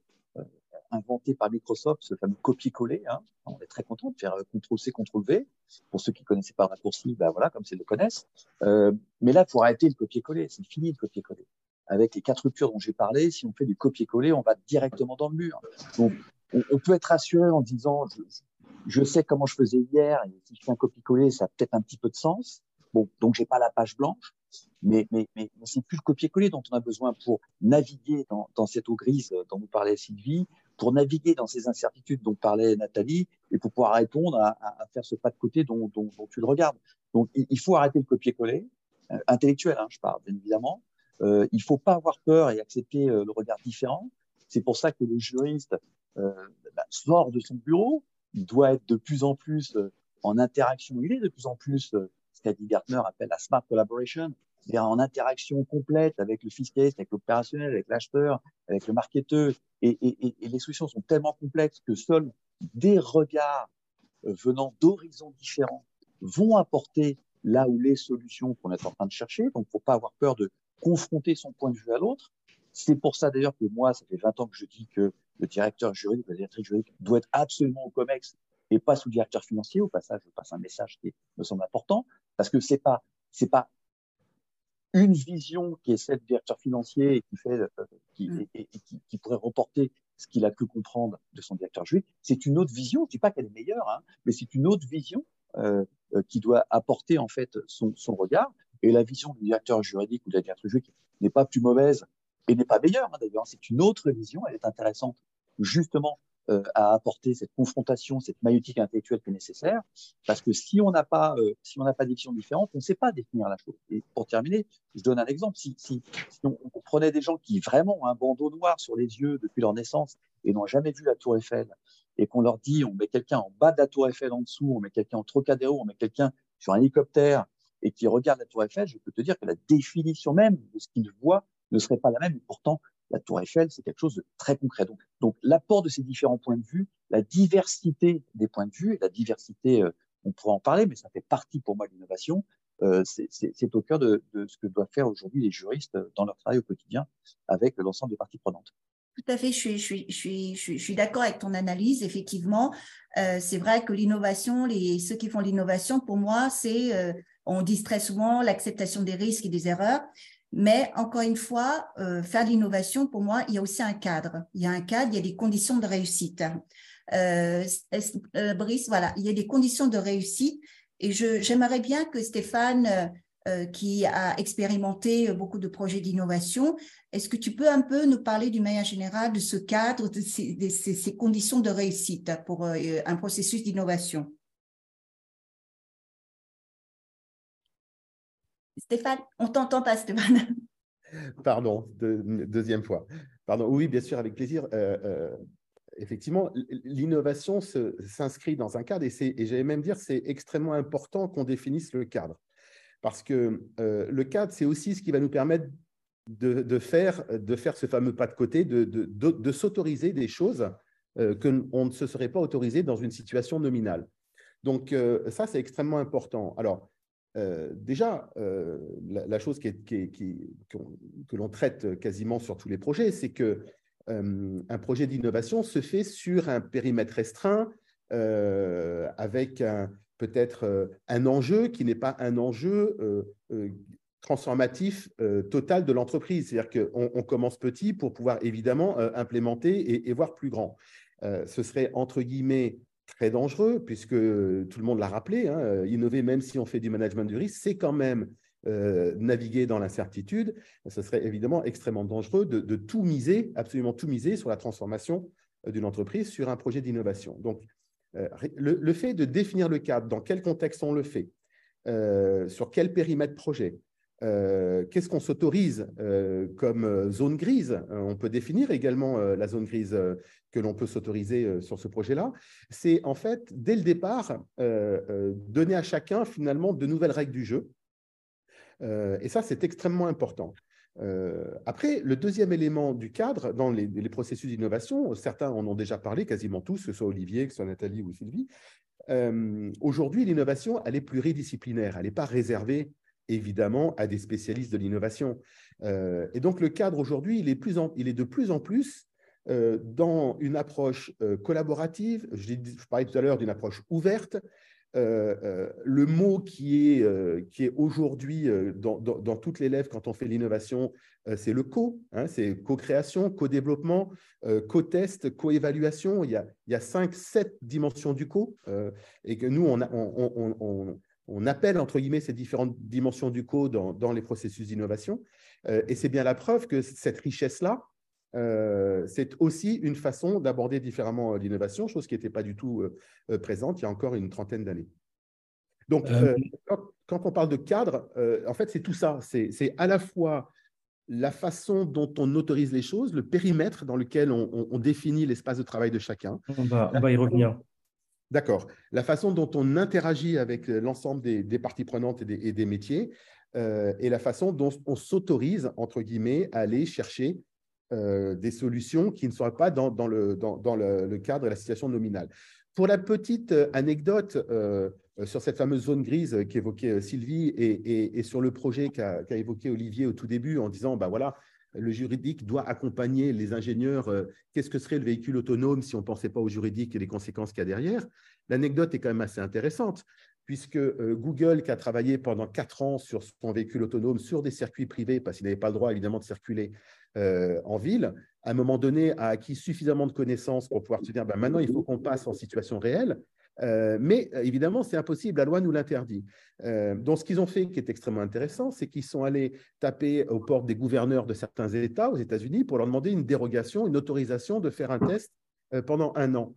inventé par Microsoft, ce fameux copier-coller. Hein. On est très content de faire euh, CTRL-C, CTRL-V. Pour ceux qui ne connaissaient pas le raccourci, ben voilà, comme c'est le connaissent. Euh, mais là, pour arrêter le copier-coller, c'est fini le copier-coller. Avec les quatre ruptures dont j'ai parlé, si on fait du copier-coller, on va directement dans le mur. Donc, on, peut être rassuré en disant, je, sais comment je faisais hier, et si je fais un copier-coller, ça a peut-être un petit peu de sens. Bon, donc j'ai pas la page blanche, mais, mais, mais, mais c'est plus le copier-coller dont on a besoin pour naviguer dans, dans cette eau grise dont nous parlait Sylvie, pour naviguer dans ces incertitudes dont parlait Nathalie et pour pouvoir répondre à, à, faire ce pas de côté dont, dont, dont tu le regardes. Donc, il, faut arrêter le copier-coller, euh, intellectuel, hein, je parle, bien évidemment. Euh, il faut pas avoir peur et accepter euh, le regard différent. C'est pour ça que le juriste sort de son bureau, il doit être de plus en plus euh, en interaction, il est de plus en plus, ce qu'Adi Gartner appelle la smart collaboration, c'est-à-dire en interaction complète avec le fiscaliste, avec l'opérationnel, avec l'acheteur, avec le marketeur. Et, les solutions sont tellement complexes que seuls des regards euh, venant d'horizons différents vont apporter là où les solutions qu'on est en train de chercher. Donc, faut pas avoir peur de confronter son point de vue à l'autre. C'est pour ça d'ailleurs que moi, ça fait 20 ans que je dis que le directeur juridique, la directrice juridique doit être absolument au COMEX et pas sous directeur financier. Au passage, je passe un message qui me semble important parce que c'est pas c'est pas une vision qui est celle du directeur financier et qui fait, euh, qui, mm. et, qui, qui, pourrait reporter ce qu'il a pu comprendre de son directeur juridique, c'est une autre vision. Je dis pas qu'elle est meilleure, hein, mais c'est une autre vision euh, euh, qui doit apporter en fait son, son, regard. Et la vision du directeur juridique ou de la directrice juridique n'est pas plus mauvaise et n'est pas meilleure. Hein, D'ailleurs, c'est une autre vision. Elle est intéressante justement euh, à apporter cette confrontation, cette maïotique intellectuelle qui est nécessaire, parce que si on n'a pas, euh, si on n'a pas de vision différente, on ne sait pas définir la chose. Et pour terminer, je donne un exemple. Si, si, si on, prenait des gens qui vraiment ont un bandeau noir sur les yeux depuis leur naissance et n'ont jamais vu la Tour Eiffel, et qu'on leur dit, on met quelqu'un en bas de la Tour Eiffel en dessous, on met quelqu'un en Trocadéro, on met quelqu'un sur un hélicoptère et qui regarde la Tour Eiffel, je peux te dire que la définition même de ce qu'ils voient ne serait pas la même. Et pourtant, la tour Eiffel, c'est quelque chose de très concret. Donc, l'apport de ces différents points de vue, la diversité des points de vue, la diversité, euh, on pourrait en parler, mais ça fait partie pour moi de l'innovation, euh, c'est au cœur de, ce que doivent faire aujourd'hui les juristes dans leur travail au quotidien avec l'ensemble des parties prenantes. Tout à fait, je suis, d'accord avec ton analyse. Effectivement, euh, c'est vrai que l'innovation, ceux qui font l'innovation, pour moi, c'est, on dit très souvent l'acceptation des risques et des erreurs. Mais encore une fois, euh, faire l'innovation, pour moi, il y a aussi un cadre. Il y a un cadre, il y a des conditions de réussite. Euh, euh, Brice, voilà, il y a des conditions de réussite. Et j'aimerais bien que Stéphane, qui a expérimenté beaucoup de projets d'innovation, est-ce que tu peux un peu nous parler d'une manière générale de ce cadre, de ces, conditions de réussite pour un processus d'innovation? Stéphane, on t'entend pas, Stéphane. Pardon, deuxième fois. Pardon, oui, bien sûr, avec plaisir. Euh, euh, effectivement, l'innovation s'inscrit dans un cadre et, et j'allais même dire c'est extrêmement important qu'on définisse le cadre. Parce que le cadre, c'est aussi ce qui va nous permettre de, faire, de faire ce fameux pas de côté, de, de, s'autoriser des choses euh, qu'on ne se serait pas autorisé dans une situation nominale. Donc, euh, ça, c'est extrêmement important. Alors, euh, déjà, la, chose que l'on traite quasiment sur tous les projets, c'est que un projet d'innovation se fait sur un périmètre restreint, avec peut-être un enjeu qui n'est pas un enjeu transformatif euh, total de l'entreprise. C'est-à-dire qu'on on commence petit pour pouvoir évidemment euh, implémenter et, voir plus grand. Euh, ce serait entre guillemets très dangereux puisque tout le monde l'a rappelé, hein, innover même si on fait du management du risque, c'est quand même naviguer dans l'incertitude. Ce serait évidemment extrêmement dangereux de, tout miser, absolument tout miser sur la transformation d'une entreprise, sur un projet d'innovation. Donc, le, fait de définir le cadre, dans quel contexte on le fait, sur quel périmètre projet, euh, qu'est-ce qu'on s'autorise euh, comme euh, zone grise? On peut définir également la zone grise que l'on peut s'autoriser sur ce projet-là. C'est en fait, dès le départ, donner à chacun finalement de nouvelles règles du jeu. et ça, c'est extrêmement important. après, le deuxième élément du cadre dans les, les processus d'innovation, certains en ont déjà parlé, quasiment tous, que ce soit Olivier, que ce soit Nathalie ou Sylvie. Aujourd'hui, l'innovation, elle est pluridisciplinaire, elle n'est pas réservée évidemment à des spécialistes de l'innovation. Euh, et donc le cadre aujourd'hui, il, est il est de plus en plus euh, dans une approche euh, collaborative. Je, parlais tout à l'heure d'une approche ouverte. le mot qui est, qui est aujourd'hui dans, dans, toutes les lèvres quand on fait l'innovation, c'est le co, hein, c'est co-création, co-développement, co-test, co-évaluation. Il y a, il y a cinq, sept dimensions du co et que nous, on appelle entre guillemets ces différentes dimensions du code dans, les processus d'innovation. Euh, et c'est bien la preuve que cette richesse-là, euh, c'est aussi une façon d'aborder différemment euh, l'innovation, chose qui n'était pas du tout présente il y a encore une trentaine d'années. Donc, quand, on parle de cadre, en fait, c'est tout ça. C'est à la fois la façon dont on autorise les choses, le périmètre dans lequel on, définit l'espace de travail de chacun. On va, on va y revenir. D'accord. La façon dont on interagit avec euh, l'ensemble des, parties prenantes et des, métiers, euh, et la façon dont on s'autorise, entre guillemets, à aller chercher euh, des solutions qui ne seraient pas dans, le, cadre de la situation nominale. Pour la petite anecdote sur cette fameuse zone grise qu'évoquait Sylvie et, et, sur le projet qu'a évoqué Olivier au tout début en disant, ben voilà, le juridique doit accompagner les ingénieurs. Euh, qu'est-ce que serait le véhicule autonome si on ne pensait pas au juridique et les conséquences qu'il y a derrière L'anecdote est quand même assez intéressante, puisque euh, Google, qui a travaillé pendant quatre ans sur son véhicule autonome sur des circuits privés, parce qu'il n'avait pas le droit évidemment de circuler euh, en ville, à un moment donné a acquis suffisamment de connaissances pour pouvoir se dire ben, maintenant il faut qu'on passe en situation réelle. Euh, mais euh, évidemment, c'est impossible, la loi nous l'interdit. Euh, donc, ce qu'ils ont fait, qui est extrêmement intéressant, c'est qu'ils sont allés taper aux portes des gouverneurs de certains États aux États-Unis pour leur demander une dérogation, une autorisation de faire un test pendant un an.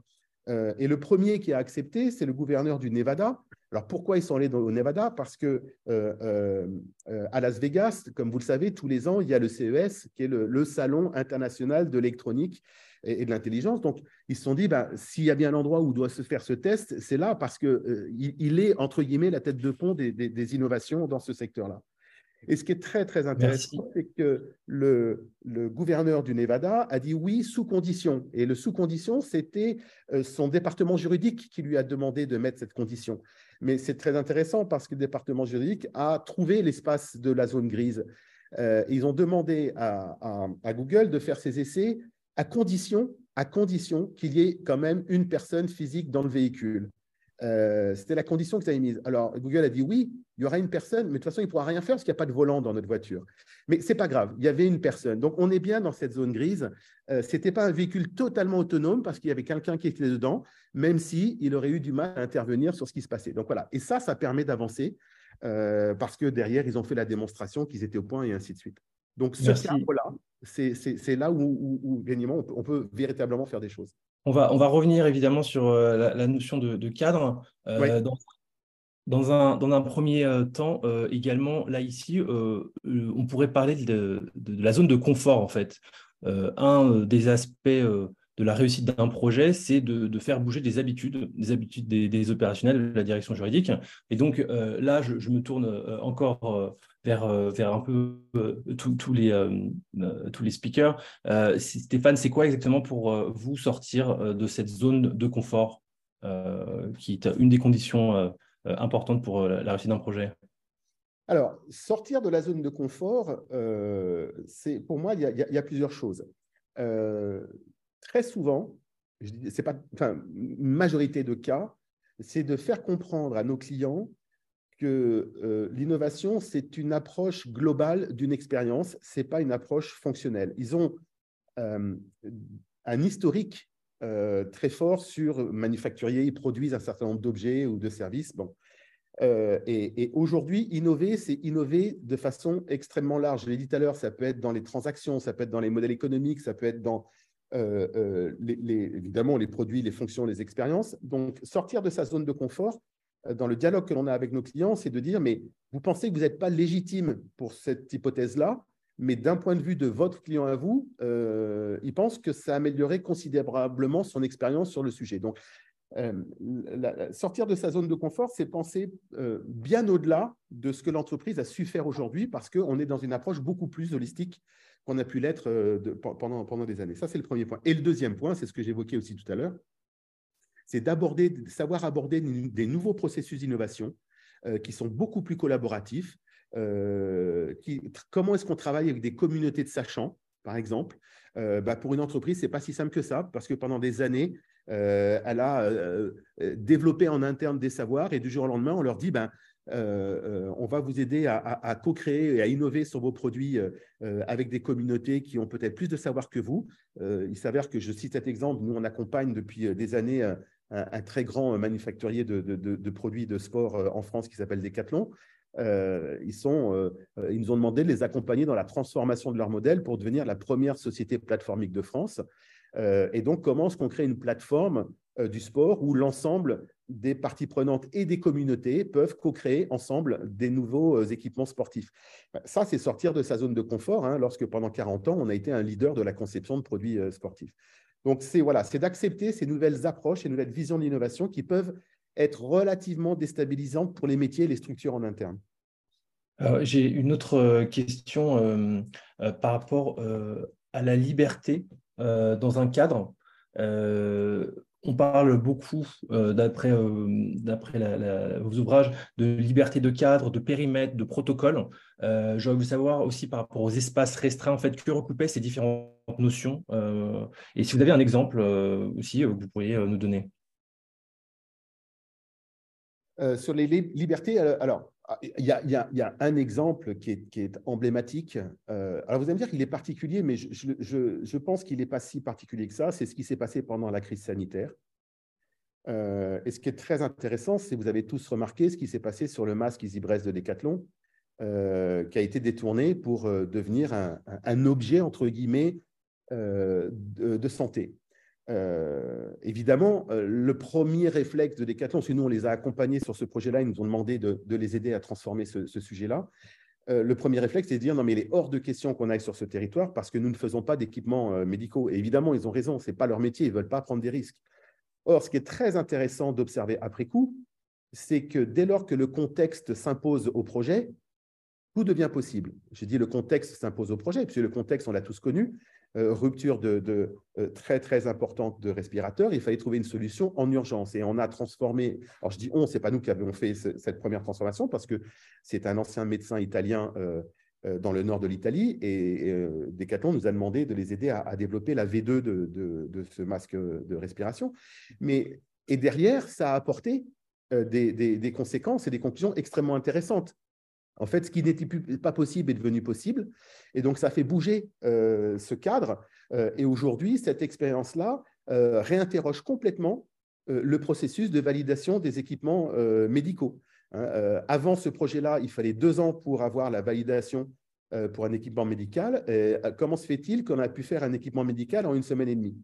et le premier qui a accepté, c'est le gouverneur du Nevada. Alors pourquoi ils sont allés au Nevada? Parce que à Las Vegas, comme vous le savez, tous les ans, il y a le CES, qui est le salon international de l'électronique et, de l'intelligence. Donc, ils se sont dit, bah, s'il y a bien un endroit où doit se faire ce test, c'est là parce qu'il euh, il est, entre guillemets, la tête de pont des, innovations dans ce secteur-là. Et ce qui est très, très intéressant, c'est que le, le, gouverneur du Nevada a dit oui sous condition. Et le sous condition, c'était euh, son département juridique qui lui a demandé de mettre cette condition. Mais c'est très intéressant parce que le département juridique a trouvé l'espace de la zone grise. Euh, ils ont demandé à, à, Google de faire ses essais à condition, à condition qu'il y ait quand même une personne physique dans le véhicule. Euh, c'était la condition que ça mise. Alors, Google a dit oui, il y aura une personne, mais de toute façon, il ne pourra rien faire parce qu'il n'y a pas de volant dans notre voiture. Mais ce n'est pas grave, il y avait une personne. Donc, on est bien dans cette zone grise. Euh, ce n'était pas un véhicule totalement autonome parce qu'il y avait quelqu'un qui était dedans, même s'il il aurait eu du mal à intervenir sur ce qui se passait. Donc, voilà. Et ça, ça permet d'avancer euh, parce que derrière, ils ont fait la démonstration qu'ils étaient au point et ainsi de suite. Donc, ce cadre-là, c'est là où, où, on peut, véritablement faire des choses. On va, on va revenir évidemment sur euh, la, notion de, cadre. Euh, dans, un, dans un premier euh, temps, également, là, ici, on pourrait parler de, la zone de confort, en fait. un des aspects de de la réussite d'un projet, c'est de, faire bouger des habitudes, des habitudes des, opérationnels de la direction juridique. Et donc là, je, me tourne encore vers, vers un peu tous les, tous les speakers. Stéphane, c'est quoi exactement pour vous sortir de cette zone de confort qui est une des conditions importantes pour la réussite d'un projet? Alors, sortir de la zone de confort, euh, pour moi, il y, a, plusieurs choses. Euh, très souvent, c'est pas, enfin, majorité de cas, c'est de faire comprendre à nos clients que euh, l'innovation, c'est une approche globale d'une expérience, ce n'est pas une approche fonctionnelle. Ils ont un historique très fort sur manufacturier, ils produisent un certain nombre d'objets ou de services. Bon, euh, et, aujourd'hui, innover, c'est innover de façon extrêmement large. Je l'ai dit tout à l'heure, ça peut être dans les transactions, ça peut être dans les modèles économiques, ça peut être dans, euh, euh, évidemment, les produits, les fonctions, les expériences. Donc, sortir de sa zone de confort, dans le dialogue que l'on a avec nos clients, c'est de dire, mais vous pensez que vous n'êtes pas légitime pour cette hypothèse-là, mais d'un point de vue de votre client à vous, il pense que ça améliorerait considérablement son expérience sur le sujet. Donc, euh, sortir de sa zone de confort, c'est penser euh, bien au-delà de ce que l'entreprise a su faire aujourd'hui parce qu'on est dans une approche beaucoup plus holistique qu'on a pu l'être euh, pendant, pendant des années. Ça, c'est le premier point. Et le deuxième point, c'est ce que j'évoquais aussi tout à l'heure, c'est d'aborder, savoir aborder des nouveaux processus d'innovation qui sont beaucoup plus collaboratifs. Qui, comment est-ce qu'on travaille avec des communautés de sachants, par exemple bah, Pour une entreprise, ce n'est pas si simple que ça, parce que pendant des années, euh, elle a euh, euh, développé en interne des savoirs et du jour au lendemain, on leur dit, ben, on va vous aider à, co-créer et à innover sur vos produits avec des communautés qui ont peut-être plus de savoir que vous. il s'avère que je cite cet exemple, nous on accompagne depuis des années un, très grand manufacturier de, produits de sport en France qui s'appelle Decathlon. ils, ils nous ont demandé de les accompagner dans la transformation de leur modèle pour devenir la première société plateformique de France. Euh, et donc, comment est-ce qu'on crée une plateforme euh, du sport où l'ensemble des parties prenantes et des communautés peuvent co-créer ensemble des nouveaux euh, équipements sportifs. Ben, ça, c'est sortir de sa zone de confort, hein, lorsque pendant 40 ans, on a été un leader de la conception de produits sportifs. Donc, c'est voilà, d'accepter ces nouvelles approches, ces nouvelles visions de l'innovation qui peuvent être relativement déstabilisantes pour les métiers et les structures en interne. J'ai une autre question par rapport à la liberté euh, dans un cadre. Euh, on parle beaucoup, euh, d'après vos ouvrages, de liberté de cadre, de périmètre, de protocole. J'aurais voulu savoir aussi par rapport aux espaces restreints, en fait, que recoupaient ces différentes notions. et si vous avez un exemple aussi, vous pourriez nous donner. sur les libertés, alors, ah, il y, a, un exemple qui est, emblématique. Euh, alors, vous allez me dire qu'il est particulier, mais je, pense qu'il n'est pas si particulier que ça. C'est ce qui s'est passé pendant la crise sanitaire. Euh, et ce qui est très intéressant, c'est vous avez tous remarqué ce qui s'est passé sur le masque EasyBrest de Decathlon, euh, qui a été détourné pour devenir un, objet, entre guillemets, de, santé. Euh, évidemment, euh, le premier réflexe de Decathlon, c'est nous, on les a accompagnés sur ce projet-là, ils nous ont demandé de, les aider à transformer ce, sujet-là. Euh, le premier réflexe, c'est de dire non, mais il est hors de question qu'on aille sur ce territoire parce que nous ne faisons pas d'équipements médicaux. Et évidemment, ils ont raison, ce n'est pas leur métier, ils ne veulent pas prendre des risques. Or, ce qui est très intéressant d'observer après coup, c'est que dès lors que le contexte s'impose au projet, tout devient possible. Je dis le contexte s'impose au projet, puisque le contexte, on l'a tous connu, rupture de, euh, très très importante de respirateurs, il fallait trouver une solution en urgence. Et on a transformé, alors je dis on, c'est pas nous qui avons fait cette première transformation, parce que c'est un ancien médecin italien euh, dans le nord de l'Italie, et Decathlon nous a demandé de les aider à, développer la V2 de, ce masque de respiration. Mais, et derrière, ça a apporté des conséquences et des conclusions extrêmement intéressantes. En fait, ce qui n'était pas possible est devenu possible. Et donc, ça fait bouger euh, ce cadre. Euh, et aujourd'hui, cette expérience-là euh, réinterroge complètement le processus de validation des équipements médicaux. Hein. avant ce projet-là, il fallait deux ans pour avoir la validation pour un équipement médical. comment se fait-il qu'on a pu faire un équipement médical en une semaine et demie?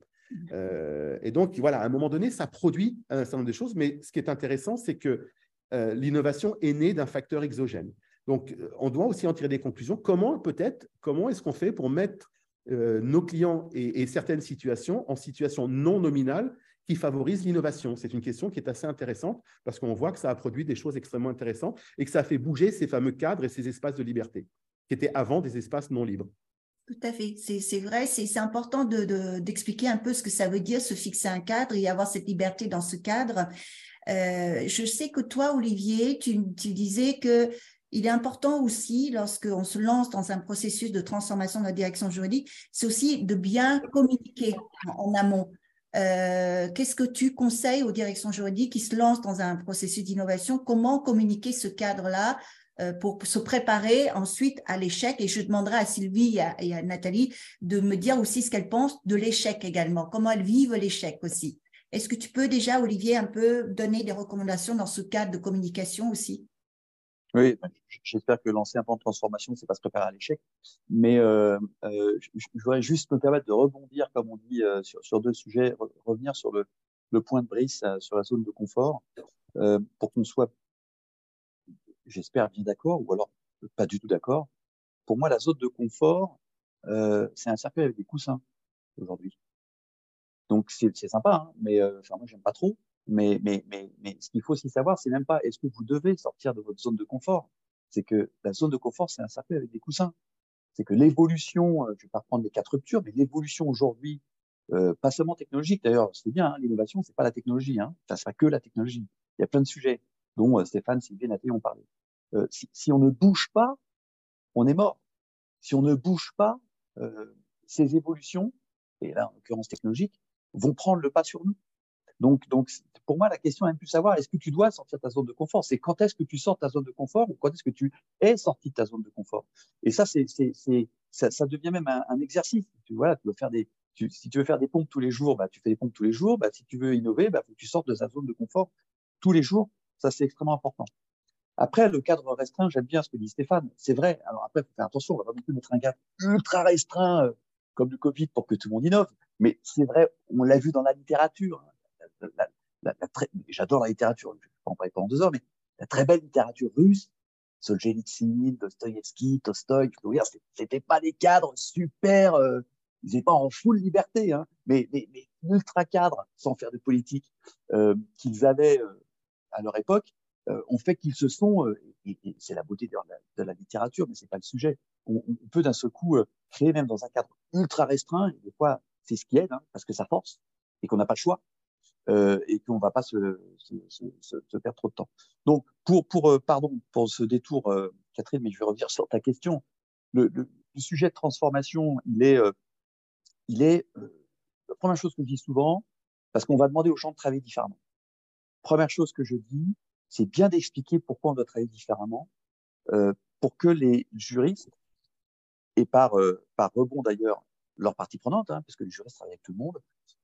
Et donc, voilà, à un moment donné, ça produit un certain nombre de choses. Mais ce qui est intéressant, c'est que l'innovation est née d'un facteur exogène. Donc, euh, on doit aussi en tirer des conclusions. Comment peut-être, comment est-ce qu'on fait pour mettre nos clients et, certaines situations en situation non nominale qui favorisent l'innovation? C'est une question qui est assez intéressante parce qu'on voit que ça a produit des choses extrêmement intéressantes et que ça a fait bouger ces fameux cadres et ces espaces de liberté qui étaient avant des espaces non libres. Tout à fait, c'est vrai, c'est important d'expliquer un peu ce que ça veut dire se fixer un cadre et avoir cette liberté dans ce cadre. Euh, je sais que toi, Olivier, tu disais que il est important aussi, lorsqu'on se lance dans un processus de transformation de la direction juridique, c'est aussi de bien communiquer en, amont. Euh, qu'est-ce que tu conseilles aux directions juridiques qui se lancent dans un processus d'innovation? Comment communiquer ce cadre-là euh, pour se préparer ensuite à l'échec? Et je demanderai à Sylvie et à, Nathalie de me dire aussi ce qu'elles pensent de l'échec également, comment elles vivent l'échec aussi. Est-ce que tu peux déjà, Olivier, un peu donner des recommandations dans ce cadre de communication aussi? Oui, ben, j'espère que lancer un plan de transformation, c'est pas se préparer à l'échec. Mais euh, euh, je, voudrais juste me permettre de rebondir, comme on dit, sur, deux sujets, revenir sur le, point de brise, sur la zone de confort, pour qu'on soit j'espère bien d'accord, ou alors pas du tout d'accord. Pour moi, la zone de confort, euh, c'est un cercueil avec des coussins aujourd'hui. Donc c'est sympa, hein, mais euh, enfin moi j'aime pas trop. Mais mais mais mais ce qu'il faut aussi savoir, c'est même pas est-ce que vous devez sortir de votre zone de confort. C'est que la zone de confort, c'est un cercueil avec des coussins. C'est que l'évolution, euh, je vais pas reprendre les quatre ruptures, mais l'évolution aujourd'hui, euh, pas seulement technologique d'ailleurs, c'est bien, hein, l'innovation, c'est pas la technologie, hein, ça sera que la technologie. Il y a plein de sujets dont euh, Stéphane, Sylvie, Nathalie ont parlé. Euh, si, si, on ne bouge pas, on est mort. Si on ne bouge pas, euh, ces évolutions, et là en l'occurrence technologiques, vont prendre le pas sur nous. Donc, donc pour moi, la question est même plus savoir est-ce que tu dois sortir de ta zone de confort? C'est quand est-ce que tu sors de ta zone de confort ou quand est-ce que tu es sorti de ta zone de confort? Et ça, c'est, ça, ça, devient même un, exercice. Tu, voilà, tu veux faire des, si tu veux faire des pompes tous les jours, bah, tu fais des pompes tous les jours. Bah, si tu veux innover, bah, faut que tu sortes de ta zone de confort tous les jours ça, c'est extrêmement important. Après, le cadre restreint, j'aime bien ce que dit Stéphane. C'est vrai. Alors après, faut faire attention. On va pas non plus mettre un cadre ultra restreint euh, comme le Covid pour que tout le monde innove. Mais c'est vrai, on l'a vu dans la littérature. J'adore la littérature. Je ne vais pas en parler pendant deux heures, mais la très belle littérature russe, Solzhenitsyn, Dostoïevski, Tolstoï, c'était pas des cadres super, euh, ils n'étaient pas en full liberté, hein, mais, mais, mais ultra cadres, sans faire de politique, euh, qu'ils avaient euh, à leur époque, euh, ont fait qu'ils se sont, euh, et, c'est la beauté de la, littérature, mais c'est pas le sujet. On, on peut d'un seul coup euh, créer même dans un cadre ultra restreint, et des fois c'est ce qui aide, hein, parce que ça force, et qu'on n'a pas le choix, euh, et qu'on va pas se, se, se, se, perdre trop de temps. Donc, pour, pour pardon pour ce détour, Catherine, mais je vais revenir sur ta question. Le, le, le sujet de transformation, il est, il est la première chose que je dis souvent, parce qu'on va demander aux gens de travailler différemment première chose que je dis, c'est bien d'expliquer pourquoi on doit travailler différemment, euh, pour que les juristes, et par, euh, par rebond d'ailleurs, leur partie prenante, hein, parce que les juristes travaillent avec tout le monde,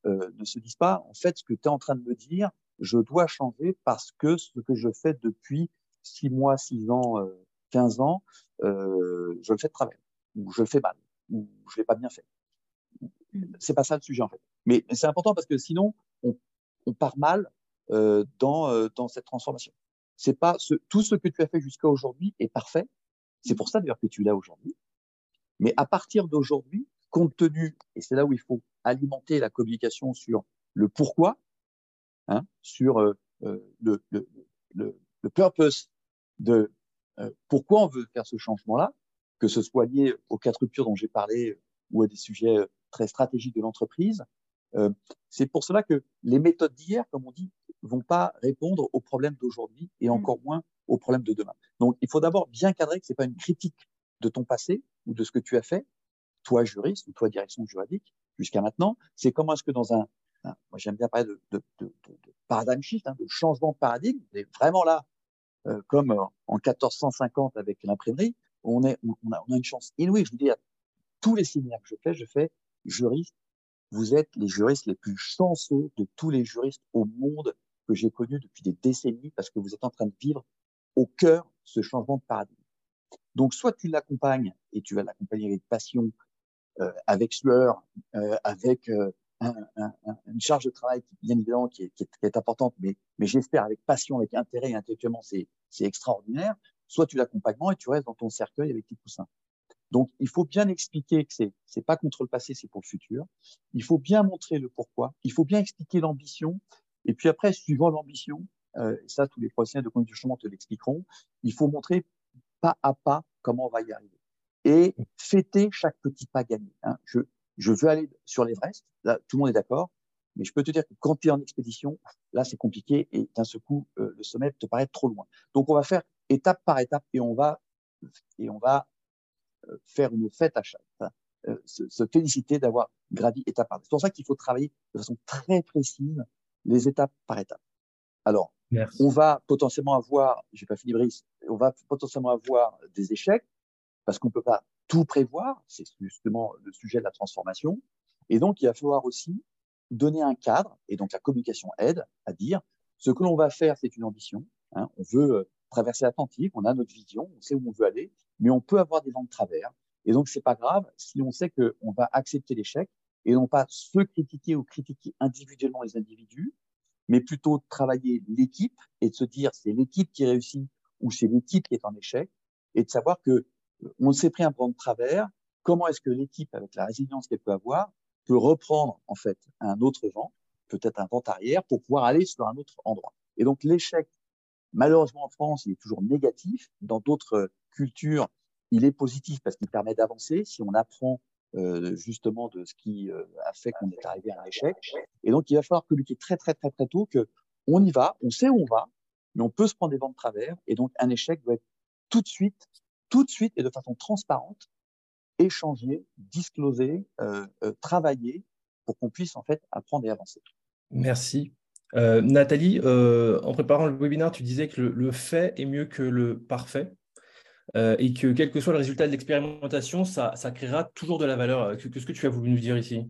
euh, ne se disent pas, en fait, ce que tu es en train de me dire, je dois changer parce que ce que je fais depuis six mois, six ans, euh, 15 ans, euh, je le fais de travers, ou je le fais mal, ou je l'ai pas bien fait. Mmh. C'est pas ça le sujet, en fait. Mais, c'est important parce que sinon, on, on part mal euh, dans, euh, dans cette transformation. C'est pas ce, tout ce que tu as fait jusqu'à aujourd'hui est parfait. C'est pour ça d'ailleurs que tu là aujourd'hui. Mais à partir d'aujourd'hui, compte tenu, et c'est là où il faut alimenter la communication sur le pourquoi, hein, sur euh, le, le, le, le, purpose de pourquoi on veut faire ce changement-là, que ce soit lié aux quatre ruptures dont j'ai parlé ou à des sujets très stratégiques de l'entreprise. Euh, c'est pour cela que les méthodes d'hier, comme on dit, vont pas répondre aux problèmes d'aujourd'hui et mm. encore moins aux problèmes de demain. Donc, il faut d'abord bien cadrer que c'est pas une critique de ton passé ou de ce que tu as fait, toi juriste ou toi direction juridique jusqu'à maintenant. C'est comment est-ce que dans un, moi j'aime bien parler de, de, paradigme shift, hein, de changement de paradigme. On est vraiment là, euh, comme en 1450 avec l'imprimerie. On a, on a une chance inouïe. Je veux dire, tous les séminaires que je fais, je fais juriste. Vous êtes les juristes les plus chanceux de tous les juristes au monde que j'ai connu depuis des décennies parce que vous êtes en train de vivre au cœur ce changement de paradigme. Donc, soit tu l'accompagnes et tu vas l'accompagner avec passion, avec sueur, euh, avec euh, un, un, une charge de travail qui, bien évidemment, qui est, qui est, qui est importante, mais, mais j'espère avec passion, avec intérêt intellectuellement, c'est, extraordinaire. Soit tu l'accompagnes et tu restes dans ton cercueil avec tes coussins. Donc, il faut bien expliquer que c'est c'est pas contre le passé, c'est pour le futur. Il faut bien montrer le pourquoi. Il faut bien expliquer l'ambition. Et puis après, suivant l'ambition, euh, ça, tous les professionnels de conduite du changement te l'expliqueront. Il faut montrer pas à pas comment on va y arriver et fêter chaque petit pas gagné. Hein. Je, je veux aller sur l'Everest. Là, tout le monde est d'accord. Mais je peux te dire que quand tu es en expédition, là, c'est compliqué et d'un seul coup, euh, le sommet te paraît trop loin. Donc, on va faire étape par étape et on va, et on va euh, faire une fête à chaque, euh, se, se, féliciter d'avoir gravi étape par étape. C'est pour ça qu'il faut travailler de façon très précise les étapes par étape. Alors, Merci. on va potentiellement avoir, j'ai pas fini Brice, on va potentiellement avoir des échecs parce qu'on peut pas tout prévoir. C'est justement le sujet de la transformation. Et donc, il va falloir aussi donner un cadre. Et donc, la communication aide à dire ce que l'on va faire, c'est une ambition. Hein, on veut euh, traverser l'Atlantique, on a notre vision, on sait où on veut aller, mais on peut avoir des vents de travers. Et donc, c'est pas grave si on sait qu'on va accepter l'échec et non pas se critiquer ou critiquer individuellement les individus, mais plutôt travailler l'équipe et de se dire c'est l'équipe qui réussit ou c'est l'équipe qui est en échec et de savoir que on s'est pris un vent de travers. Comment est-ce que l'équipe, avec la résilience qu'elle peut avoir, peut reprendre en fait un autre vent, peut-être un vent arrière, pour pouvoir aller sur un autre endroit? Et donc l'échec, malheureusement en France, il est toujours négatif. Dans d'autres cultures, il est positif parce qu'il permet d'avancer si on apprend euh, justement de ce qui euh, a fait qu'on est arrivé à un échec. Et donc il va falloir communiquer très très très très tôt que on y va, on sait où on va, mais on peut se prendre des vents de travers. Et donc un échec doit être tout de suite, tout de suite et de façon transparente échanger, discloser, euh, euh, travailler pour qu'on puisse en fait apprendre et avancer. Merci. Euh, Nathalie, en préparant le webinaire, tu disais que le, fait est mieux que le parfait et que quel que soit le résultat de l'expérimentation, ça, créera toujours de la valeur. Qu'est-ce que tu as voulu nous dire ici?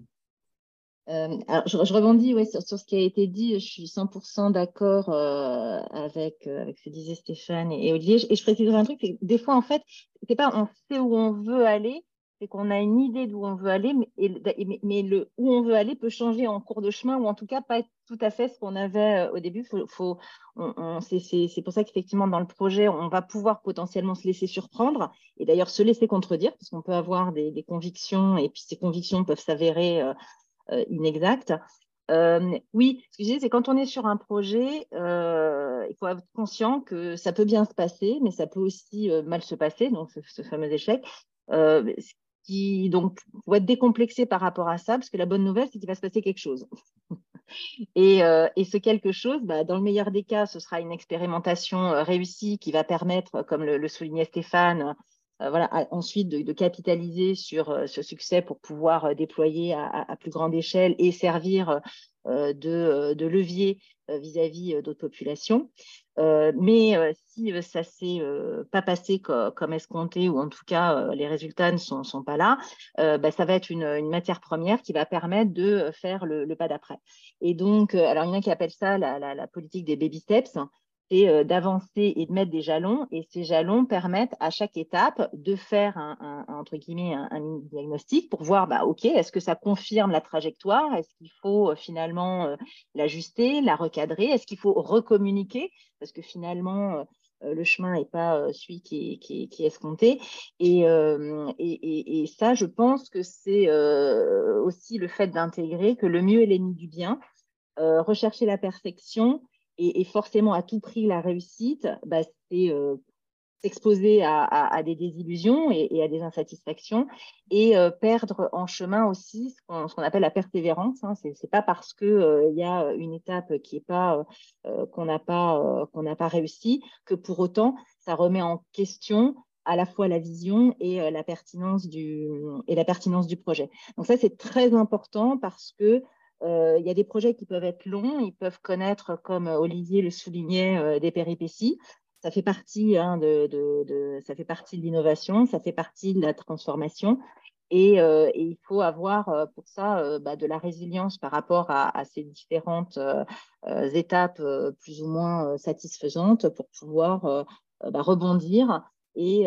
Alors, je, je rebondis ouais, sur, ce qui a été dit. Je suis 100% d'accord avec, avec ce que disaient Stéphane et, Olivier. Et je préciserai un truc, c'est des fois, en fait, c'est pas on sait où on veut aller, c'est qu'on a une idée d'où on veut aller, mais, le où on veut aller peut changer en cours de chemin, ou en tout cas pas être tout à fait ce qu'on avait euh, au début. Faut, c'est pour ça qu'effectivement, dans le projet, on va pouvoir potentiellement se laisser surprendre, et d'ailleurs se laisser contredire, parce qu'on peut avoir des, convictions, et puis ces convictions peuvent s'avérer euh, euh, inexactes. Euh, oui, ce que je disais, c'est quand on est sur un projet, euh, il faut être conscient que ça peut bien se passer, mais ça peut aussi euh, mal se passer, donc ce, ce fameux échec. Euh, qui donc faut être décomplexé par rapport à ça, parce que la bonne nouvelle, c'est qu'il va se passer quelque chose. et, euh, ce quelque chose, bah, dans le meilleur des cas, ce sera une expérimentation euh, réussie qui va permettre, comme le, soulignait Stéphane, euh, à, ensuite de, capitaliser sur euh, ce succès pour pouvoir euh, déployer à, plus grande échelle et servir de, levier vis-à-vis d'autres populations. Euh, mais euh, si ça ne s'est euh, pas passé co comme escompté, ou en tout cas les résultats ne sont, pas là, bah, ça va être une, matière première qui va permettre de faire le, pas d'après. Et donc, alors il y en a qui appellent ça la politique des baby steps c'est euh, d'avancer et de mettre des jalons. Et ces jalons permettent à chaque étape de faire un, entre guillemets un, diagnostic pour voir, bah, ok, est-ce que ça confirme la trajectoire? Est-ce qu'il faut euh, finalement euh, l'ajuster, la recadrer? Est-ce qu'il faut recommuniquer? Parce que finalement, le chemin n'est pas celui qui est, escompté. Et, et, et, ça, je pense que c'est aussi le fait d'intégrer que le mieux est l'ennemi du bien. Rechercher la perfection, et, forcément à tout prix la réussite, bah, c'est euh, s'exposer à, des désillusions et, à des insatisfactions et euh, perdre en chemin aussi ce qu'on qu appelle la persévérance. Hein. C'est pas parce que euh, y a une étape qui est pas qu'on n'a pas qu'on n'a pas réussi que pour autant ça remet en question à la fois la vision et la pertinence du et la pertinence du projet. Donc ça c'est très important parce que il y a des projets qui peuvent être longs, ils peuvent connaître, comme Olivier le soulignait, euh, des péripéties. Ça fait partie hein, de, ça fait partie de l'innovation, ça fait partie de la transformation. Et, euh, il faut avoir euh, pour ça euh, bah, de la résilience par rapport à, ces différentes euh, étapes plus ou moins satisfaisantes pour pouvoir bah, rebondir et,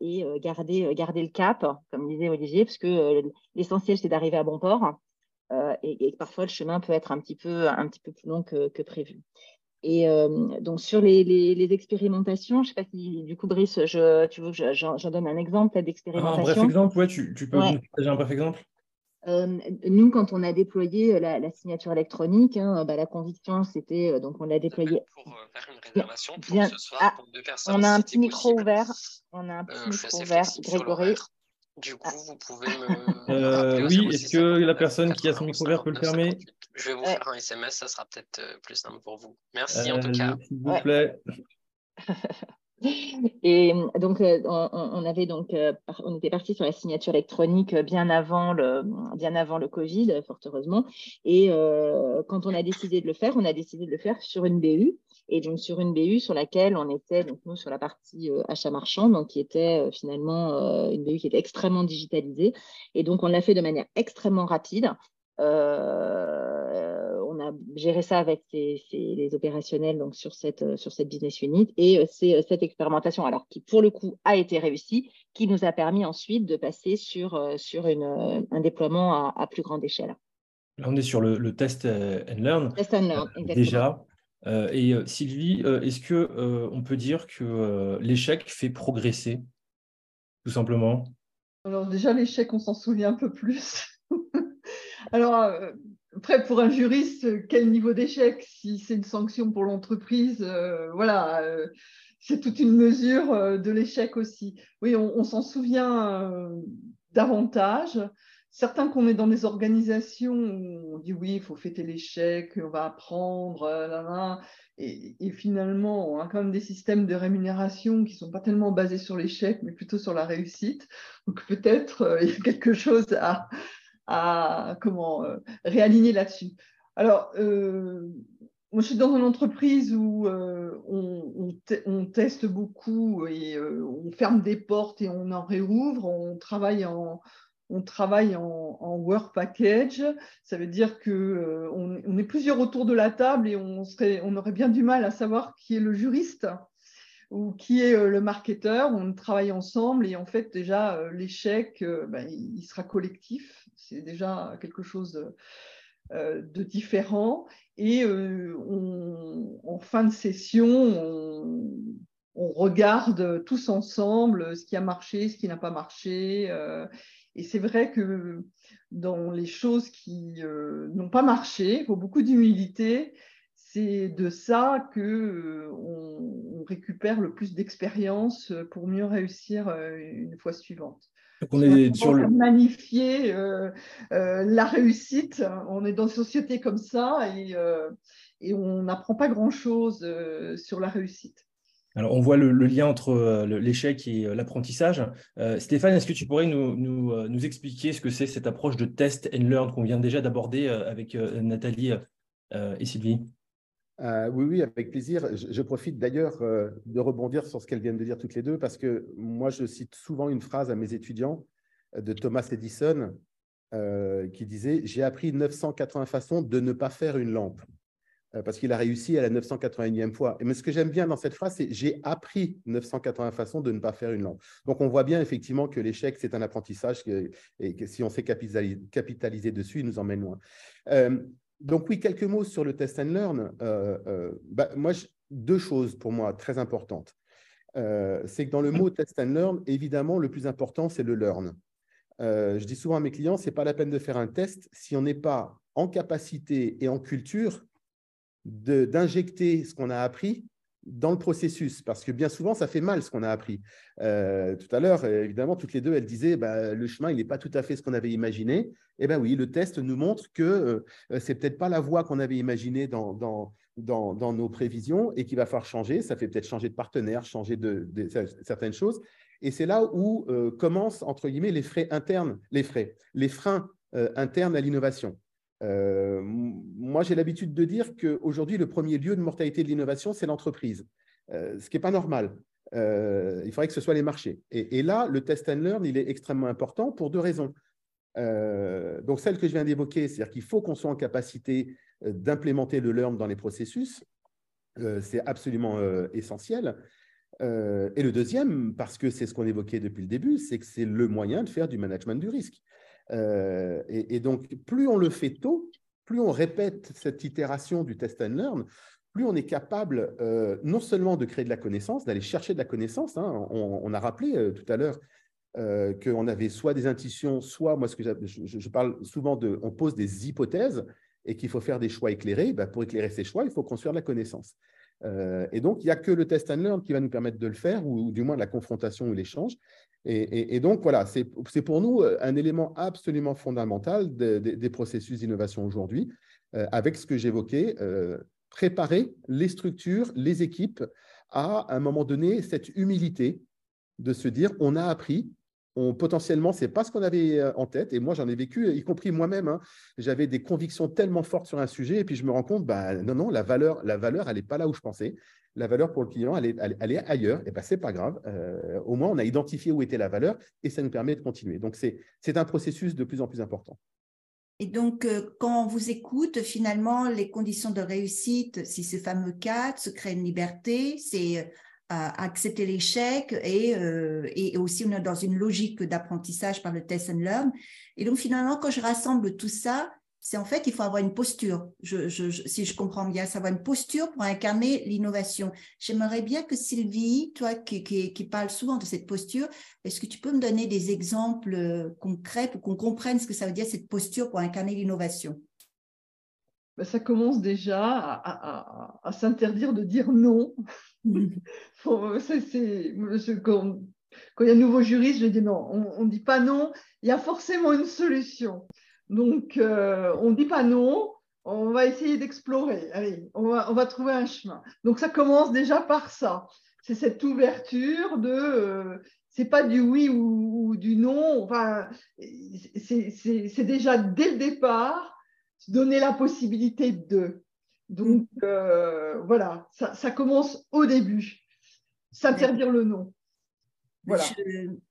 et garder, garder le cap, comme disait Olivier, parce que l'essentiel c'est d'arriver à bon port. Euh, et, et, parfois le chemin peut être un petit peu, un petit peu plus long que, que prévu. Et donc, sur les, les, expérimentations, je ne sais pas si, du coup, Brice, je, tu veux que j'en donne un exemple d'expérimentation? Un bref exemple, ouais, tu, tu peux ouais. nous un bref exemple? Euh, nous, quand on a déployé la, la signature électronique, hein, bah, la conviction, c'était euh, donc on l'a déployé. Pour euh, faire une réservation pour Bien. ce soir ah, pour deux personnes. On a un petit micro ouvert. On a un petit micro ouvert, Grégory. Du coup, vous pouvez me. oui, est-ce que la personne qui a son micro ouvert peut le fermer Je vais vous faire un SMS, ça sera peut-être plus simple pour vous. Merci en tout cas. S'il vous plaît. Et donc, euh, on, avait donc, euh, on était parti sur la signature électronique bien avant le, bien avant le Covid, fort heureusement. Et euh, quand on a décidé de le faire, on a décidé de le faire sur une BU. Et donc, sur une BU sur laquelle on était, donc nous, sur la partie achat marchand, donc qui était finalement une BU qui était extrêmement digitalisée. Et donc, on l'a fait de manière extrêmement rapide. Euh, on a géré ça avec les opérationnels donc sur cette, euh, sur cette business unit et euh, c'est cette expérimentation, alors qui pour le coup a été réussie, qui nous a permis ensuite de passer sur, sur une, un déploiement à, plus grande échelle. Là, on est sur le, test and learn. Test and learn, exactement. Déjà. Et Sylvie, est-ce que on peut dire que l'échec fait progresser, tout simplement? Alors déjà, l'échec, on s'en souvient un peu plus. Alors, euh, après, pour un juriste, quel niveau d'échec? Si c'est une sanction pour l'entreprise, euh, voilà, euh, c'est toute une mesure de l'échec aussi. Oui, on, s'en souvient davantage. Certains qu'on est dans des organisations où on dit oui, il faut fêter l'échec, on va apprendre, et, et, finalement, on a quand même des systèmes de rémunération qui ne sont pas tellement basés sur l'échec, mais plutôt sur la réussite. Donc peut-être il y a quelque chose à, comment euh, réaligner là-dessus. Alors, euh, moi, je suis dans une entreprise où euh, on, on, teste beaucoup et on ferme des portes et on en réouvre. On travaille en, on travaille en, en, work package. Ça veut dire que on, on, est plusieurs autour de la table et on, serait, on aurait bien du mal à savoir qui est le juriste ou qui est le marketeur. On travaille ensemble et en fait déjà l'échec, ben, il sera collectif c'est déjà quelque chose euh, de différent. Et euh, en fin de session, on, regarde tous ensemble ce qui a marché, ce qui n'a pas marché. Euh, et c'est vrai que dans les choses qui n'ont pas marché, il faut beaucoup d'humilité. C'est de ça que on récupère le plus d'expérience pour mieux réussir une fois suivante on est sur le... magnifier euh, euh, la réussite. On est dans une société comme ça et, euh, et on n'apprend pas grand-chose sur la réussite. Alors, on voit le, lien entre l'échec et l'apprentissage. Stéphane, est-ce que tu pourrais nous, expliquer ce que c'est cette approche de test and learn qu'on vient déjà d'aborder avec Nathalie et Sylvie? Euh, oui, oui, avec plaisir. Je, profite d'ailleurs euh, de rebondir sur ce qu'elles viennent de dire toutes les deux, parce que moi, je cite souvent une phrase à mes étudiants euh, de Thomas Edison qui disait « J'ai appris 980 façons de ne pas faire une lampe », parce qu'il a réussi à la 981e fois. Mais ce que j'aime bien dans cette phrase, c'est « J'ai appris 980 façons de ne pas faire une lampe ». Donc, on voit bien effectivement que l'échec, c'est un apprentissage et que si on sait capitaliser, dessus, il nous emmène loin donc oui, quelques mots sur le test and learn. Euh, euh, bah, moi, deux choses pour moi très importantes. Euh, c'est que dans le mot test and learn, évidemment, le plus important, c'est le learn. je dis souvent à mes clients, ce n'est pas la peine de faire un test si on n'est pas en capacité et en culture d'injecter ce qu'on a appris dans le processus, parce que bien souvent, ça fait mal ce qu'on a appris. Euh, tout à l'heure, évidemment, toutes les deux, elles disaient, bah, le chemin, il n'est pas tout à fait ce qu'on avait imaginé. Eh bien oui, le test nous montre que euh, c'est peut-être pas la voie qu'on avait imaginée dans, dans, dans, nos prévisions et qu'il va falloir changer. Ça fait peut-être changer de partenaire, changer de, certaines choses. Et c'est là où euh, commencent, entre guillemets, les frais internes, les frais, les freins internes à l'innovation. Euh, moi, j'ai l'habitude de dire qu'aujourd'hui, le premier lieu de mortalité de l'innovation, c'est l'entreprise, euh, ce qui n'est pas normal. Euh, il faudrait que ce soit les marchés. Et, là, le test and learn, il est extrêmement important pour deux raisons. donc, celle que je viens d'évoquer, c'est-à-dire qu'il faut qu'on soit en capacité d'implémenter le learn dans les processus. c'est absolument essentiel. et le deuxième, parce que c'est ce qu'on évoquait depuis le début, c'est que c'est le moyen de faire du management du risque. Euh, et, donc, plus on le fait tôt, plus on répète cette itération du test and learn, plus on est capable non seulement de créer de la connaissance, d'aller chercher de la connaissance. Hein, on, a rappelé tout à l'heure qu'on avait soit des intuitions, soit, moi, ce que je, parle souvent de, on pose des hypothèses et qu'il faut faire des choix éclairés. Ben, pour éclairer ces choix, il faut construire de la connaissance. Et donc, il n'y a que le test and learn qui va nous permettre de le faire, ou, du moins la confrontation ou l'échange. Et, donc, voilà, c'est pour nous un élément absolument fondamental des processus d'innovation aujourd'hui, avec ce que j'évoquais, préparer les structures, les équipes à, à un moment donné, cette humilité de se dire on a appris, potentiellement, ce n'est pas ce qu'on avait euh, en tête. Et moi, j'en ai vécu, y compris moi-même. Hein. J'avais des convictions tellement fortes sur un sujet, et puis je me rends compte, bah, non, non, la valeur, la valeur elle n'est pas là où je pensais. La valeur pour le client, elle est, ailleurs. Et ben, ce n'est pas grave. Euh, au moins, on a identifié où était la valeur, et ça nous permet de continuer. Donc, c'est un processus de plus en plus important. Et donc, euh, quand on vous écoute, finalement, les conditions de réussite, si ce fameux cadre, se crée une liberté, c'est accepter l'échec et, euh, et aussi on est dans une logique d'apprentissage par le test and learn. Et donc, finalement, quand je rassemble tout ça, c'est en fait, il faut avoir une posture. Je, si je comprends bien, ça avoir une posture pour incarner l'innovation. J'aimerais bien que Sylvie, toi qui, qui, parle souvent de cette posture, est-ce que tu peux me donner des exemples euh, concrets pour qu'on comprenne ce que ça veut dire cette posture pour incarner l'innovation? Ben, Ça commence déjà à, s'interdire de dire non. quand, il y a un nouveau juriste, je dis non, on ne dit pas non, il y a forcément une solution. Donc, euh, on ne dit pas non, on va essayer d'explorer. Allez, on va, trouver un chemin. Donc, ça commence déjà par ça. C'est cette ouverture de. Euh, c'est pas du oui ou, du non. Enfin, c'est déjà dès le départ donner la possibilité de. Donc, euh, voilà, ça commence au début. S'interdire le non.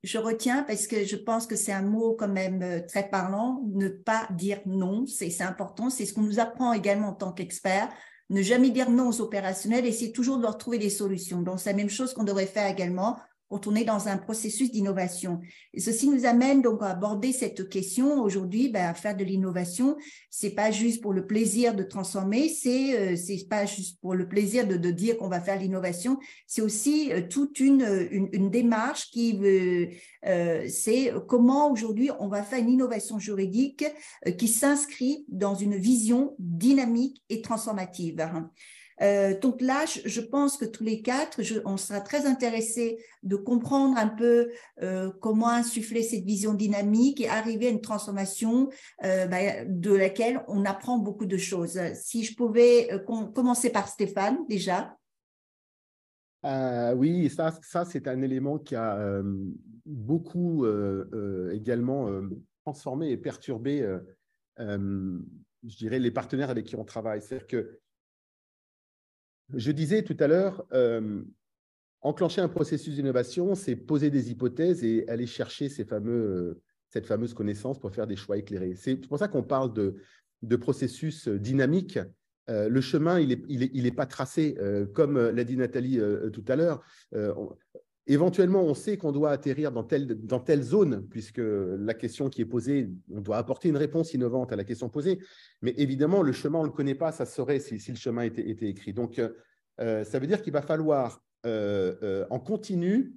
Je, retiens parce que je pense que c'est un mot quand même euh, très parlant, ne pas dire non, c'est important, c'est ce qu'on nous apprend également en tant qu'expert, ne jamais dire non aux opérationnels, essayer toujours de leur trouver des solutions. Donc c'est la même chose qu'on devrait faire également quand on est dans un processus d'innovation. Ceci nous amène donc à aborder cette question aujourd'hui, ben, faire de l'innovation. C'est pas juste pour le plaisir de transformer, c'est euh, pas juste pour le plaisir de, de dire qu'on va faire l'innovation. C'est aussi euh, toute une, une, une, démarche qui veut, euh, c'est comment aujourd'hui on va faire une innovation juridique euh, qui s'inscrit dans une vision dynamique et transformative. Euh, donc là, je, pense que tous les quatre, on sera très intéressés de comprendre un peu euh, comment insuffler cette vision dynamique et arriver à une transformation euh, bah, de laquelle on apprend beaucoup de choses. Si je pouvais commencer par Stéphane déjà. oui, ça, ça c'est un élément qui a beaucoup également transformé et perturbé, je dirais, les partenaires avec qui on travaille. C'est-à-dire que je disais tout à l'heure, euh, enclencher un processus d'innovation, c'est poser des hypothèses et aller chercher ces cette fameuse connaissance pour faire des choix éclairés. C'est pour ça qu'on parle de, de, processus dynamique. Euh, le chemin, il n'est il est, il est pas tracé, euh, comme l'a dit Nathalie tout à l'heure. Éventuellement, on sait qu'on doit atterrir dans telle, dans telle zone, puisque la question qui est posée, on doit apporter une réponse innovante à la question posée. Mais évidemment, le chemin, on ne le connaît pas, ça serait si, le chemin était, écrit. Donc, euh, ça veut dire qu'il va falloir euh, euh, en continu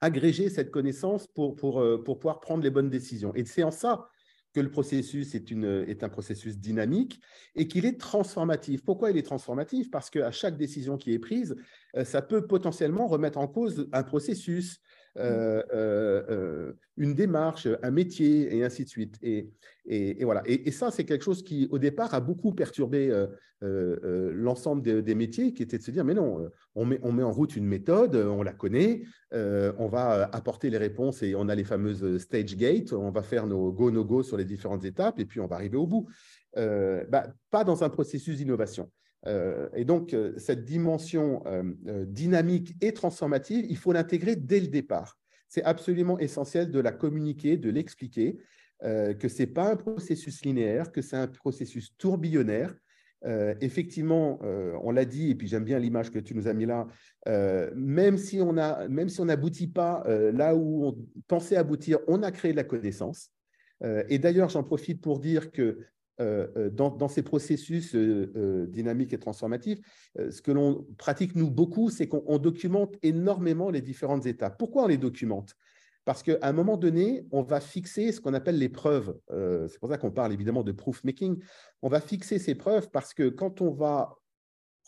agréger cette connaissance pour, pour, pour pouvoir prendre les bonnes décisions. Et c'est en ça que le processus est, une, un processus dynamique et qu'il est transformatif. Pourquoi il est transformatif? Parce qu'à chaque décision qui est prise, euh, ça peut potentiellement remettre en cause un processus, euh, euh, une démarche, un métier, et ainsi de suite. Et, et, voilà. Et, ça, c'est quelque chose qui, au départ, a beaucoup perturbé l'ensemble des, métiers, qui était de se dire, mais non, on met, on met en route une méthode, on la connaît, on va apporter les réponses et on a les fameuses stage gates, on va faire nos go-no-go sur les différentes étapes, et puis on va arriver au bout. Bah, pas dans un processus d'innovation. Euh, et donc, euh, cette dimension euh, dynamique et transformative, il faut l'intégrer dès le départ. C'est absolument essentiel de la communiquer, de l'expliquer, que ce n'est pas un processus linéaire, que c'est un processus tourbillonnaire. effectivement, on l'a dit, et puis j'aime bien l'image que tu nous as mis là, même si on n'aboutit pas là où on pensait aboutir, on a créé de la connaissance. et d'ailleurs, j'en profite pour dire que dans, ces processus dynamiques et transformatifs, ce que l'on pratique, nous, beaucoup, c'est qu'on documente énormément les différentes étapes. Pourquoi on les documente? Parce qu'à un moment donné, on va fixer ce qu'on appelle les preuves. c'est pour ça qu'on parle évidemment de proof making. On va fixer ces preuves parce que quand on va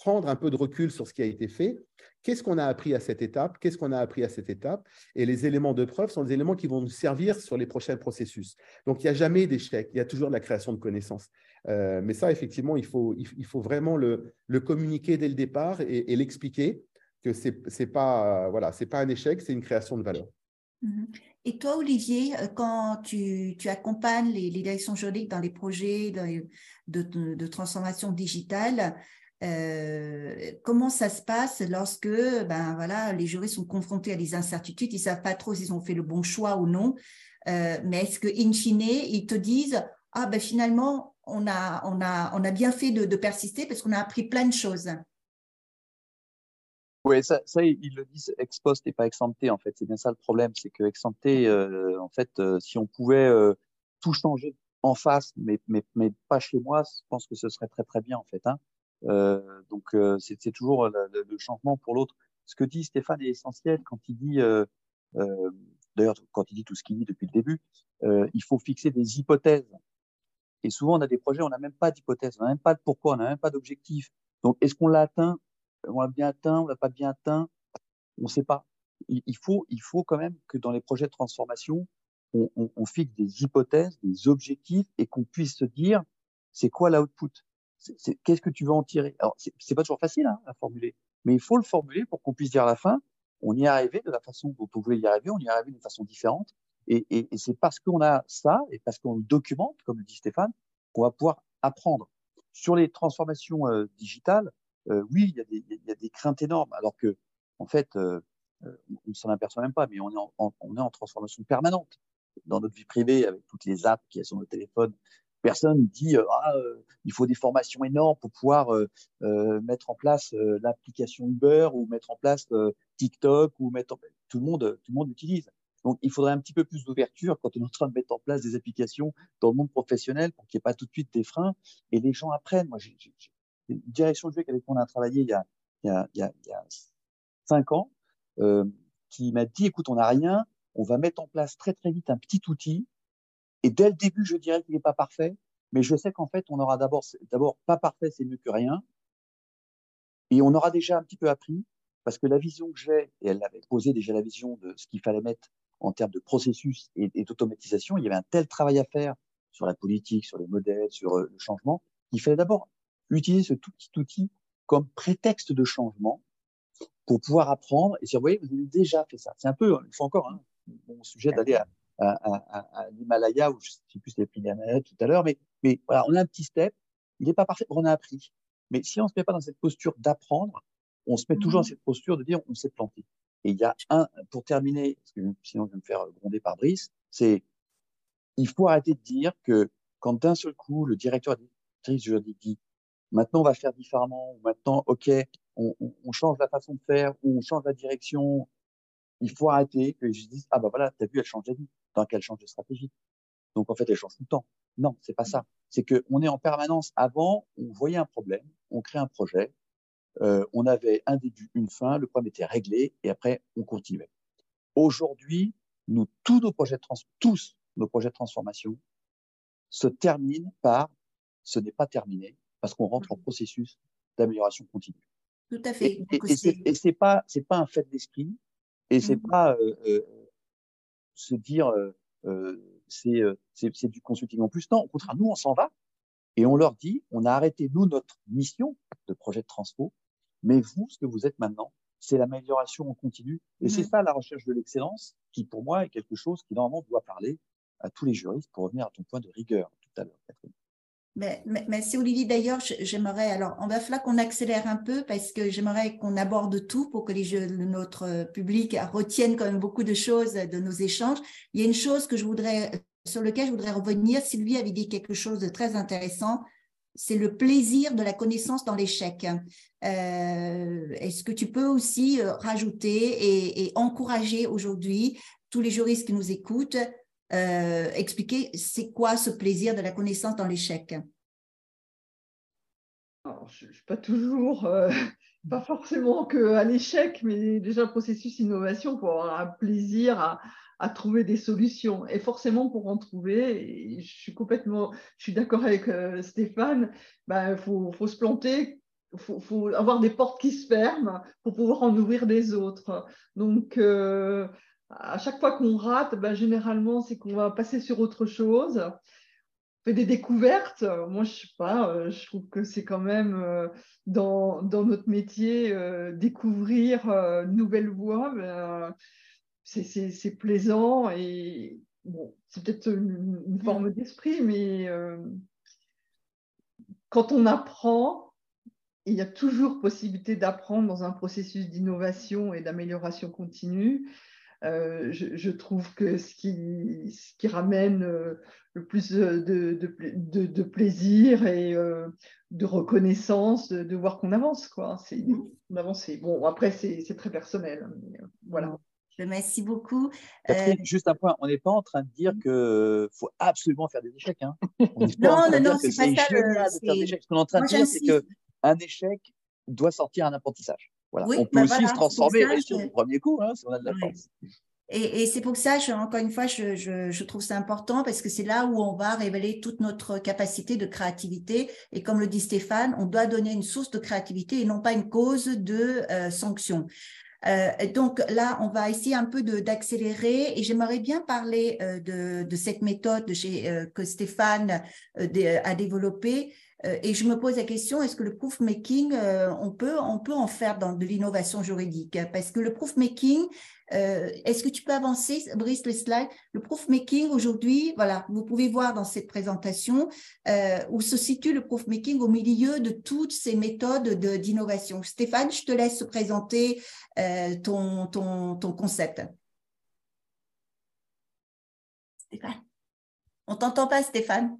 prendre un peu de recul sur ce qui a été fait, qu'est-ce qu'on a appris à cette étape, qu'est-ce qu'on a appris à cette étape, et les éléments de preuve sont les éléments qui vont nous servir sur les prochains processus. Donc, il n'y a jamais d'échec, il y a toujours de la création de connaissances. Euh, mais ça, effectivement, il faut, il faut vraiment le, communiquer dès le départ et, l'expliquer que ce n'est pas, voilà, pas un échec, c'est une création de valeur. Mhm. Et toi, Olivier, euh, quand tu, tu accompagnes les, directions juridiques dans les projets de transformation digitale, euh, comment ça se passe lorsque ben, voilà, les jurys sont confrontés à des incertitudes, ils savent pas trop s'ils ont fait le bon choix ou non, euh, mais est-ce qu'in fine, ils te disent Ah ben finalement, on a, on a, on a bien fait de, persister parce qu'on a appris plein de choses oui, ça, ils le disent ex post et pas ex ante, en fait. C'est bien ça le problème, c'est que ex ante, euh, en fait, si on pouvait tout changer en face, mais, mais, mais pas chez moi, je pense que ce serait très très bien, en fait. Hein. Euh, donc euh, c'est toujours le, le, changement pour l'autre. Ce que dit Stéphane est essentiel quand il dit, euh, d'ailleurs quand il dit tout ce qu'il dit depuis le début, il faut fixer des hypothèses. Et souvent on a des projets, on n'a même pas d'hypothèse, on n'a même pas de pourquoi, on n'a même pas d'objectif. Donc est-ce qu'on l'a atteint? On l'a bien atteint, on l'a pas bien atteint? On ne sait pas. Il, faut, il faut quand même que dans les projets de transformation, on, on, on fixe des hypothèses, des objectifs et qu'on puisse se dire c'est quoi l'output? Qu'est-ce que tu veux en tirer? Alors, c'est pas toujours facile hein, à formuler, mais il faut le formuler pour qu'on puisse dire à la fin, on y est arrivé de la façon dont on voulait y arriver, on y est arrivé d'une façon différente. Et, c'est parce qu'on a ça et parce qu'on le documente, comme le dit Stéphane, qu'on va pouvoir apprendre. Sur les transformations euh, digitales, euh, oui, il y, a des, craintes énormes, alors que, en fait, euh on ne s'en aperçoit même pas, mais on est en, on est en transformation permanente dans notre vie privée avec toutes les apps qui sont sur nos téléphones, personne dit euh, ah, euh, il faut des formations énormes pour pouvoir euh, mettre en place l'application Uber ou mettre en place TikTok ou mettre tout le monde tout le monde utilise. Donc il faudrait un petit peu plus d'ouverture quand on est en train de mettre en place des applications dans le monde professionnel pour qu'il n'y ait pas tout de suite des freins et les gens apprennent. Moi j'ai une direction de jeu avec qui on a travaillé il y a il y a, il y a, il y a cinq ans qui m'a dit écoute on n'a rien on va mettre en place très très vite un petit outil et dès le début, je dirais qu'il n'est pas parfait, mais je sais qu'en fait, on aura d'abord, d'abord pas parfait, c'est mieux que rien. Et on aura déjà un petit peu appris, parce que la vision que j'ai, et elle avait posé déjà la vision de ce qu'il fallait mettre en termes de processus et, d'automatisation, il y avait un tel travail à faire sur la politique, sur les modèles, sur euh, le changement, qu'il fallait d'abord utiliser ce tout petit outil comme prétexte de changement pour pouvoir apprendre et dire, vous voyez, vous avez déjà fait ça. C'est un peu, il faut encore, hein, mon sujet d'aller à, à, l'Himalaya, ou je ne sais plus si c'était pris tout à l'heure, mais, mais voilà, on a un petit step, il n'est pas parfait, on a appris. Mais si on ne se met pas dans cette posture d'apprendre, on se met toujours dans mhm. cette posture de dire on s'est planté. Et il y a un, pour terminer, parce que sinon je vais me faire gronder par Brice, c'est il faut arrêter de dire que quand d'un seul coup le directeur directrice juridique dit maintenant on va faire différemment, ou maintenant ok, on, on, on, change la façon de faire, ou on change la direction, il faut arrêter que je dise ah bah voilà, t'as vu, elle change d'avis dans qu'elle change de stratégie. Donc en fait, elle change tout le temps. Non, c'est pas ça. C'est que on est en permanence. Avant, on voyait un problème, on crée un projet, euh, on avait un début, une fin, le problème était réglé et après on continuait. Aujourd'hui, nous tous nos projets de trans tous nos projets de transformation se terminent par ce n'est pas terminé parce qu'on rentre en mmh. processus d'amélioration continue. Tout à fait. Et, et, et c'est pas c'est pas un fait d'esprit et c'est mmh. pas euh, euh, se dire euh, euh c'est c'est du consulting en plus. Non, au contraire, nous, on s'en va et on leur dit, on a arrêté, nous, notre mission de projet de transfo, mais vous, ce que vous êtes maintenant, c'est l'amélioration en continu. Et c'est mmh ça la recherche de l'excellence qui, pour moi, est quelque chose qui, normalement, doit parler à tous les juristes pour revenir à ton point de rigueur tout à l'heure, Catherine. Mais, merci Olivier. D'ailleurs, j'aimerais, alors on va falloir qu'on accélère un peu parce que j'aimerais qu'on aborde tout pour que notre public retienne quand même beaucoup de choses de nos échanges. Il y a une chose que je voudrais, sur lequel je voudrais revenir. Sylvie avait dit quelque chose de très intéressant. C'est le plaisir de la connaissance dans l'échec. Euh, Est-ce que tu peux aussi euh, rajouter et encourager aujourd'hui tous les juristes qui nous écoutent euh, expliquer c'est quoi ce plaisir de la connaissance dans l'échec je ne suis pas toujours, euh, pas forcément qu'à l'échec, mais déjà processus innovation pour avoir un plaisir à, trouver des solutions. Et forcément, pour en trouver, je suis complètement, je suis d'accord avec euh, Stéphane, il ben, faut, faut, se planter, il faut, avoir des portes qui se ferment pour pouvoir en ouvrir des autres. Donc, à chaque fois qu'on rate, ben, généralement, c'est qu'on va passer sur autre chose fait des découvertes. Moi, je sais pas, euh, je trouve que c'est quand même euh, dans, dans, notre métier euh, découvrir une nouvelle voie. Ben, c'est plaisant et bon, c'est peut-être une, une, forme d'esprit, mais quand on apprend, il y a toujours possibilité d'apprendre dans un processus d'innovation et d'amélioration continue. Euh, je, trouve que ce qui, ce qui ramène euh, le plus de, de, de, plaisir et euh, de reconnaissance, de, voir qu'on avance. Quoi. C'est, on avance. Bon, après, c'est, très personnel. Hein, voilà. Merci beaucoup. juste un point, on n'est pas en train de dire qu'il faut absolument faire des échecs. Hein. non, non, non, c'est pas ça. Ce qu'on est en train de dire, c'est qu'un échec doit sortir un apprentissage on peut bah aussi se transformer sur le premier coup, hein, si on a de la chance. Et, c'est pour ça, je, encore une fois, je, je, trouve ça important parce que c'est là où on va révéler toute notre capacité de créativité. Et comme le dit Stéphane, on doit donner une source de créativité et non pas une cause de euh, sanction. Euh, donc là, on va essayer un peu d'accélérer et j'aimerais bien parler euh, de, de, cette méthode de chez, euh, que Stéphane a développée et je me pose la question, est-ce que le proof making, euh, on, peut, on peut en faire dans de l'innovation juridique? Parce que le proof making, euh, est-ce que tu peux avancer, Brice, le slide Le proof making aujourd'hui, voilà, vous pouvez voir dans cette présentation où se situe le proof making au milieu de toutes ces méthodes d'innovation. Stéphane, je te laisse présenter ton, ton, ton concept. Stéphane On t'entend pas, Stéphane?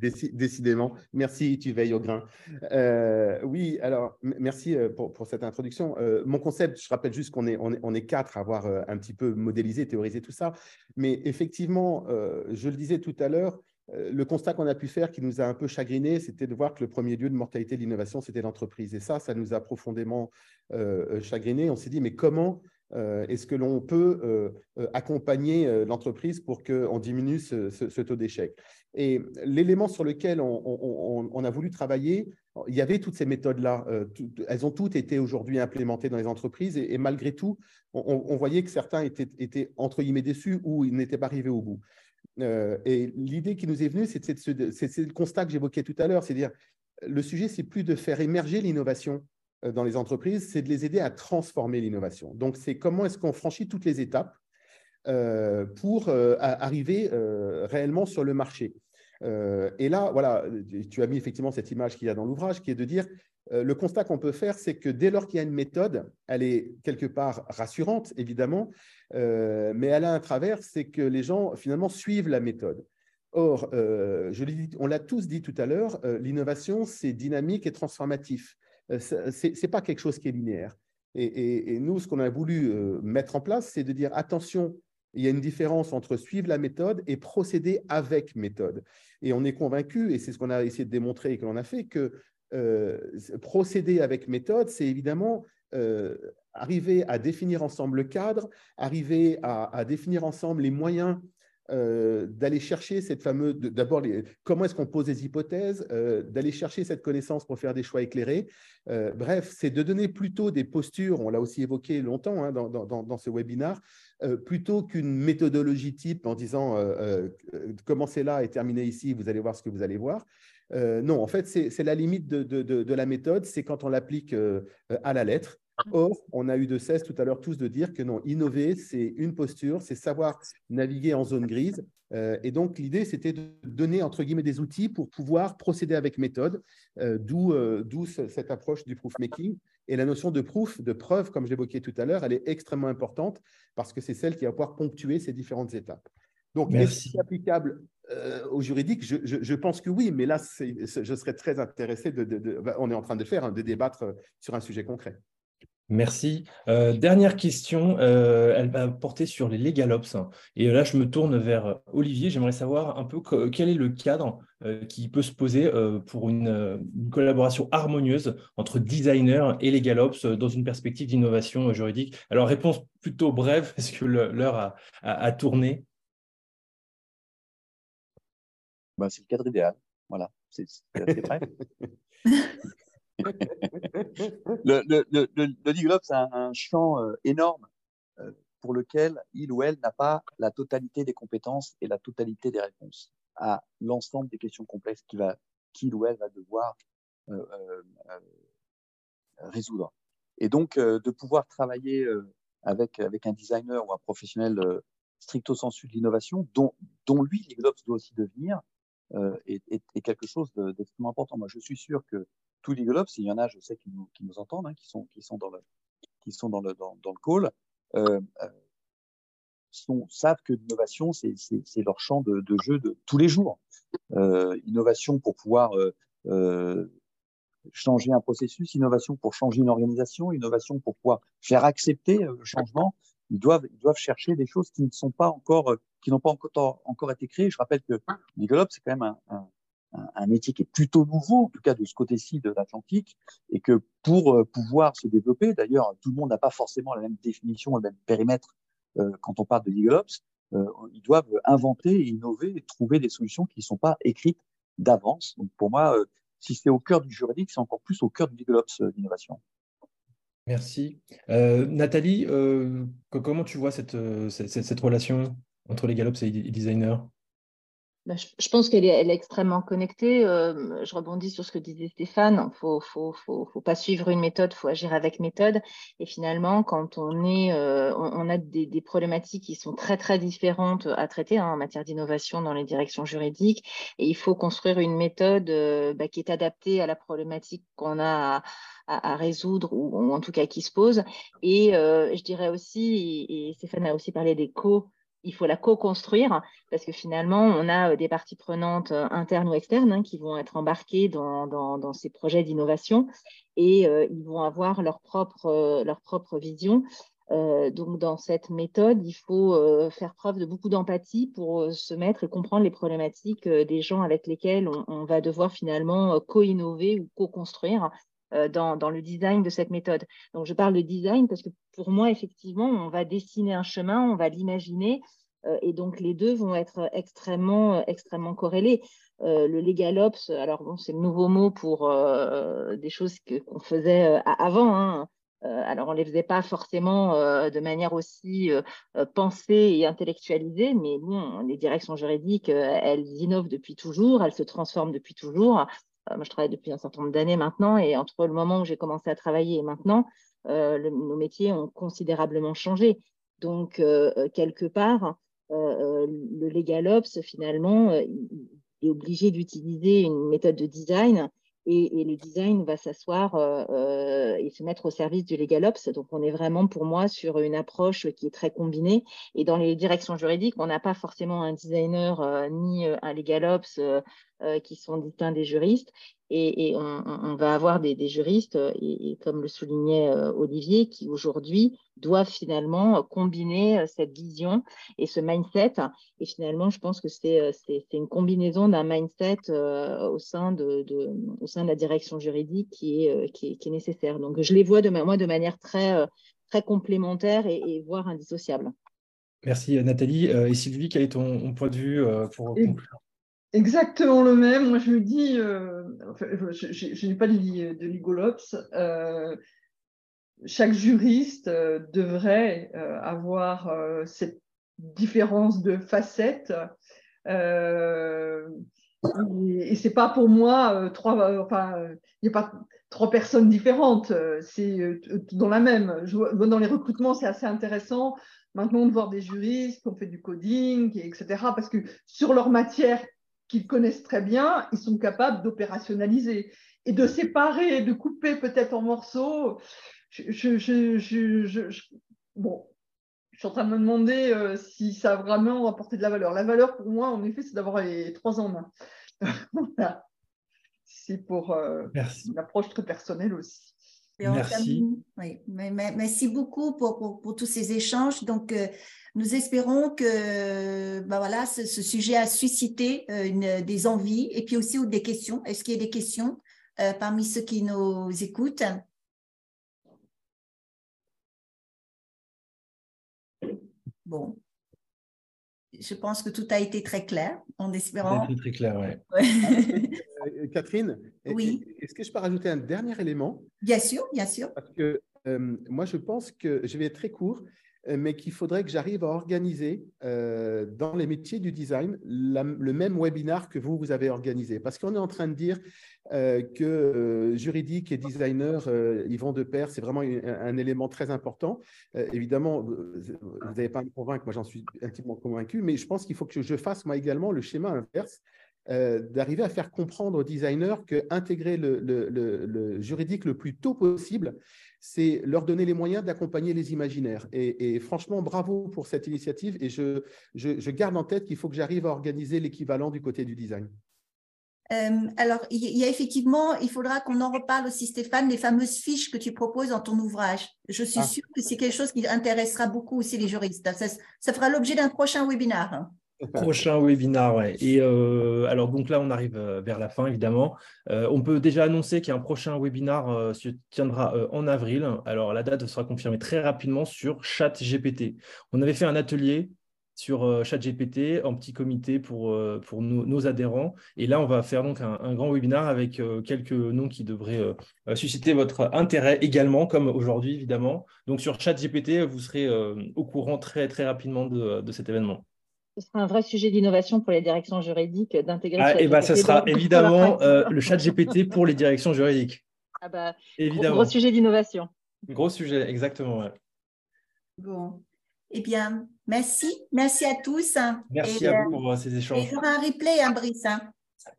Décidément. Merci, tu veilles au grain. Euh, oui, alors, merci euh, pour, cette introduction. Euh, mon concept, je rappelle juste qu'on est, on est, quatre à avoir un petit peu modélisé, théorisé tout ça. Mais effectivement, je le disais tout à l'heure, le constat qu'on a pu faire qui nous a un peu chagriné, c'était de voir que le premier lieu de mortalité de l'innovation, c'était l'entreprise. Et ça, ça nous a profondément chagriné. On s'est dit, mais comment est-ce que l'on peut accompagner l'entreprise pour qu'on diminue ce taux d'échec? Et l'élément sur lequel on, a voulu travailler, il y avait toutes ces méthodes-là. Euh, elles ont toutes été aujourd'hui implémentées dans les entreprises et, malgré tout, on, voyait que certains étaient, entre guillemets déçus ou ils n'étaient pas arrivés au bout. Euh, et l'idée qui nous est venue, c'est le constat que j'évoquais tout à l'heure, c'est-à-dire le sujet, c'est plus de faire émerger l'innovation euh, dans les entreprises, c'est de les aider à transformer l'innovation. Donc, c'est comment est-ce qu'on franchit toutes les étapes euh, pour euh, arriver euh, réellement sur le marché. et là, voilà, tu as mis effectivement cette image qu'il y a dans l'ouvrage, qui est de dire, le constat qu'on peut faire, c'est que dès lors qu'il y a une méthode, elle est quelque part rassurante, évidemment, mais elle a un travers, c'est que les gens, finalement, suivent la méthode. Or, je on l'a tous dit tout à l'heure, l'innovation, c'est dynamique et transformatif. Ce n'est pas quelque chose qui est linéaire. Et, nous, ce qu'on a voulu mettre en place, c'est de dire, attention, il y a une différence entre suivre la méthode et procéder avec méthode. Et on est convaincu, et c'est ce qu'on a essayé de démontrer et que l'on a fait, que euh, procéder avec méthode, c'est évidemment euh, arriver à définir ensemble le cadre, arriver à définir ensemble les moyens euh, d'aller chercher cette fameuse, d'abord, comment est-ce qu'on pose des hypothèses, euh, d'aller chercher cette connaissance pour faire des choix éclairés. Euh, bref, c'est de donner plutôt des postures, on l'a aussi évoqué longtemps hein, dans, dans, ce webinaire, plutôt qu'une méthodologie type en disant commencez là et terminez ici, vous allez voir ce que vous allez voir. non, en fait, c'est la limite de, de, de la méthode, c'est quand on l'applique à la lettre. Or, on a eu de cesse tout à l'heure tous de dire que non, innover, c'est une posture, c'est savoir naviguer en zone grise. Euh, et donc, l'idée, c'était de donner, entre guillemets, des outils pour pouvoir procéder avec méthode, euh, euh, d'où cette approche du proof making. Et la notion de proof, de preuve, comme je l'évoquais tout à l'heure, elle est extrêmement importante parce que c'est celle qui va pouvoir ponctuer ces différentes étapes. Donc, est-ce applicable au juridique? Je, pense que oui, mais là, je serais très intéressé, de, on est en train de faire, hein, de débattre sur un sujet concret. Merci. Euh, dernière question, euh, elle va porter sur les LegalOps. Et là, je me tourne vers Olivier. J'aimerais savoir un peu quel est le cadre euh, qui peut se poser pour une, collaboration harmonieuse entre designer et LegalOps dans une perspective d'innovation juridique? Alors, réponse plutôt brève, parce que l'heure a, tourné. Bah, c'est le cadre idéal. Voilà, c'est bref. le, le, le, c'est un, champ euh, énorme euh, pour lequel il ou elle n'a pas la totalité des compétences et la totalité des réponses à l'ensemble des questions complexes qu'il qu'il ou elle va devoir euh, résoudre. Et donc, de pouvoir travailler avec, avec un designer ou un professionnel stricto sensu de l'innovation, dont, dont lui, l'IGLOPS doit aussi devenir, est, est, quelque chose d'extrêmement important. Moi, je suis sûr que tous les GLOPS, il y en a, je sais, qui nous, qui nous entendent, hein, qui, sont, qui sont dans le, qui sont dans le, dans, dans le call, euh, euh sont, savent que l'innovation, c'est leur champ de, de, jeu de tous les jours. Euh, innovation pour pouvoir euh, euh, changer un processus, innovation pour changer une organisation, innovation pour pouvoir faire accepter euh, le changement. Ils doivent, ils doivent chercher des choses qui ne sont pas encore, qui n'ont pas encore, encore été créées. Je rappelle que l'IGLOP, c'est quand même un, un, un, métier qui est plutôt nouveau, en tout cas de ce côté-ci de l'Atlantique, et que pour euh, pouvoir se développer, d'ailleurs, tout le monde n'a pas forcément la même définition, le même périmètre euh, quand on parle de Legal euh, ils doivent inventer, innover trouver des solutions qui ne sont pas écrites d'avance. Donc pour moi, si c'est au cœur du juridique, c'est encore plus au cœur du Legal Ops d'innovation. Merci. Nathalie, comment tu vois cette, cette, relation entre Legal Ops et designer bah, je, pense qu'elle est, extrêmement connectée. Euh, je rebondis sur ce que disait Stéphane. Il ne faut, faut, pas suivre une méthode, il faut agir avec méthode. Et finalement, quand on, est, euh, a des, problématiques qui sont très, très différentes à traiter hein, en matière d'innovation dans les directions juridiques, il faut construire une méthode euh, bah, qui est adaptée à la problématique qu'on a à, à, résoudre ou, en tout cas qui se pose. Et je dirais aussi, et, et Stéphane a aussi parlé des co- il faut la co-construire parce que finalement, on a euh, des parties prenantes euh, internes ou externes hein, qui vont être embarquées dans, ces projets d'innovation et euh, ils vont avoir leur propre, vision. donc, dans cette méthode, il faut faire preuve de beaucoup d'empathie pour se mettre et comprendre les problématiques des gens avec lesquels on va devoir finalement co-innover ou co-construire dans, dans, le design de cette méthode. Donc, je parle de design parce que pour moi, effectivement, on va dessiner un chemin, on va l'imaginer, euh, et donc les deux vont être extrêmement, euh, extrêmement corrélés. Euh, le LegalOps, alors bon, c'est le nouveau mot pour des choses qu'on faisait avant. Hein. alors, on ne les faisait pas forcément de manière aussi pensée et intellectualisée, mais bon, les directions juridiques, elles innovent depuis toujours, elles se transforment depuis toujours. Moi, je travaille depuis un certain nombre d'années maintenant, et entre le moment où j'ai commencé à travailler et maintenant, euh, nos métiers ont considérablement changé. Donc, euh, euh, quelque part, le LegalOps, finalement, est obligé d'utiliser une méthode de design et, le design va s'asseoir et se mettre au service du LegalOps. Donc, on est vraiment, pour moi, sur une approche qui est très combinée. Et dans les directions juridiques, on n'a pas forcément un designer ni un LegalOps qui sont distincts des juristes et, on, va avoir des, juristes, euh, et, comme le soulignait euh, Olivier, qui aujourd'hui doivent finalement combiner euh, cette vision et ce mindset. Et finalement, je pense que c'est une combinaison d'un mindset au, sein de, au sein de la direction juridique qui est, qui est, nécessaire. Donc, je les vois de, moi de manière très, très complémentaire et, voire indissociable. Merci Nathalie. et Sylvie, quel est ton, point de vue pour conclure? Exactement le même. Moi, je me dis, euh, je, n'ai pas de, de Ligolops. Euh, chaque juriste euh, devrait avoir cette différence de facettes. et, et c'est pas pour moi trois, enfin, il n'y a pas trois personnes différentes. C'est dans la même. dans les recrutements, c'est assez intéressant maintenant de voir des juristes qui ont fait du coding, etc. Parce que sur leur matière qu'ils connaissent très bien, ils sont capables d'opérationnaliser et de séparer, de couper peut-être en morceaux. Je, bon, je suis en train de me demander euh, si ça a vraiment apporté de la valeur. La valeur pour moi, en effet, c'est d'avoir les trois en main. C'est pour euh, une approche très personnelle aussi. Merci. Oui, merci beaucoup pour, pour, tous ces échanges. Donc, euh, nous espérons que ben voilà, ce, sujet a suscité euh, une, des envies et puis aussi des questions. Est-ce qu'il y a des questions euh, parmi ceux qui nous écoutent? Bon, je pense que tout a été très clair, en espérant. Très, très clair, oui. Euh, Catherine, oui. est-ce que je peux rajouter un dernier élément? Bien sûr, bien sûr. Parce que moi, je pense que je vais être très court. Euh, mais qu'il faudrait que j'arrive à organiser euh, dans les métiers du design le même webinar que vous, vous avez organisé. Parce qu'on est en train de dire euh, que juridique et designer, ils vont de pair, c'est vraiment un, élément très important. évidemment, vous n'avez pas à me convaincre, moi j'en suis intimement convaincu, mais je pense qu'il faut que je fasse moi également le schéma inverse. d'arriver à faire comprendre aux designers que intégrer le, le, juridique le plus tôt possible, c'est leur donner les moyens d'accompagner les imaginaires. Et, franchement, bravo pour cette initiative. Et je, je, garde en tête qu'il faut que j'arrive à organiser l'équivalent du côté du design. Euh, alors, il y a effectivement, il faudra qu'on en reparle aussi, Stéphane, les fameuses fiches que tu proposes dans ton ouvrage. Je suis ah. sûre que c'est quelque chose qui intéressera beaucoup aussi les juristes. Ça, ça fera l'objet d'un prochain webinaire. Prochain webinaire, ouais. Et euh, alors, donc là, on arrive euh, vers la fin, évidemment. Euh, on peut déjà annoncer qu'il y a un prochain webinaire qui se tiendra en avril. Alors, la date sera confirmée très rapidement sur ChatGPT. On avait fait un atelier sur ChatGPT en petit comité pour, pour nos, adhérents. Et là, on va faire donc un, grand webinaire avec quelques noms qui devraient susciter votre intérêt également, comme aujourd'hui, évidemment. Donc, sur ChatGPT, vous serez au courant très, très rapidement de, de cet événement ce sera un vrai sujet d'innovation pour les directions juridiques d'intégrer. Ah, et bah, ce sera évidemment euh, le chat GPT pour les directions juridiques. Ah bah, évidemment. Gros, sujet d'innovation. Gros sujet, exactement. Bon. Eh bien, merci. Merci à tous. Merci à vous pour euh, ces échanges. il y aura un replay, hein, Brice. Hein.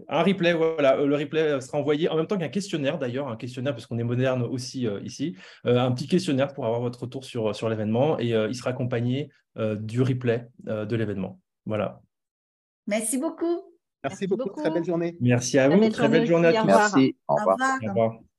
Un replay, voilà. Euh, le replay sera envoyé en même temps qu'un questionnaire, d'ailleurs, un questionnaire, parce qu'on est moderne aussi ici. un petit questionnaire pour avoir votre retour sur, sur l'événement et il sera accompagné du replay de l'événement. Voilà. Merci beaucoup. Merci, beaucoup. Très belle journée. Merci à vous. très belle journée à tous. Merci. Au revoir. Au revoir.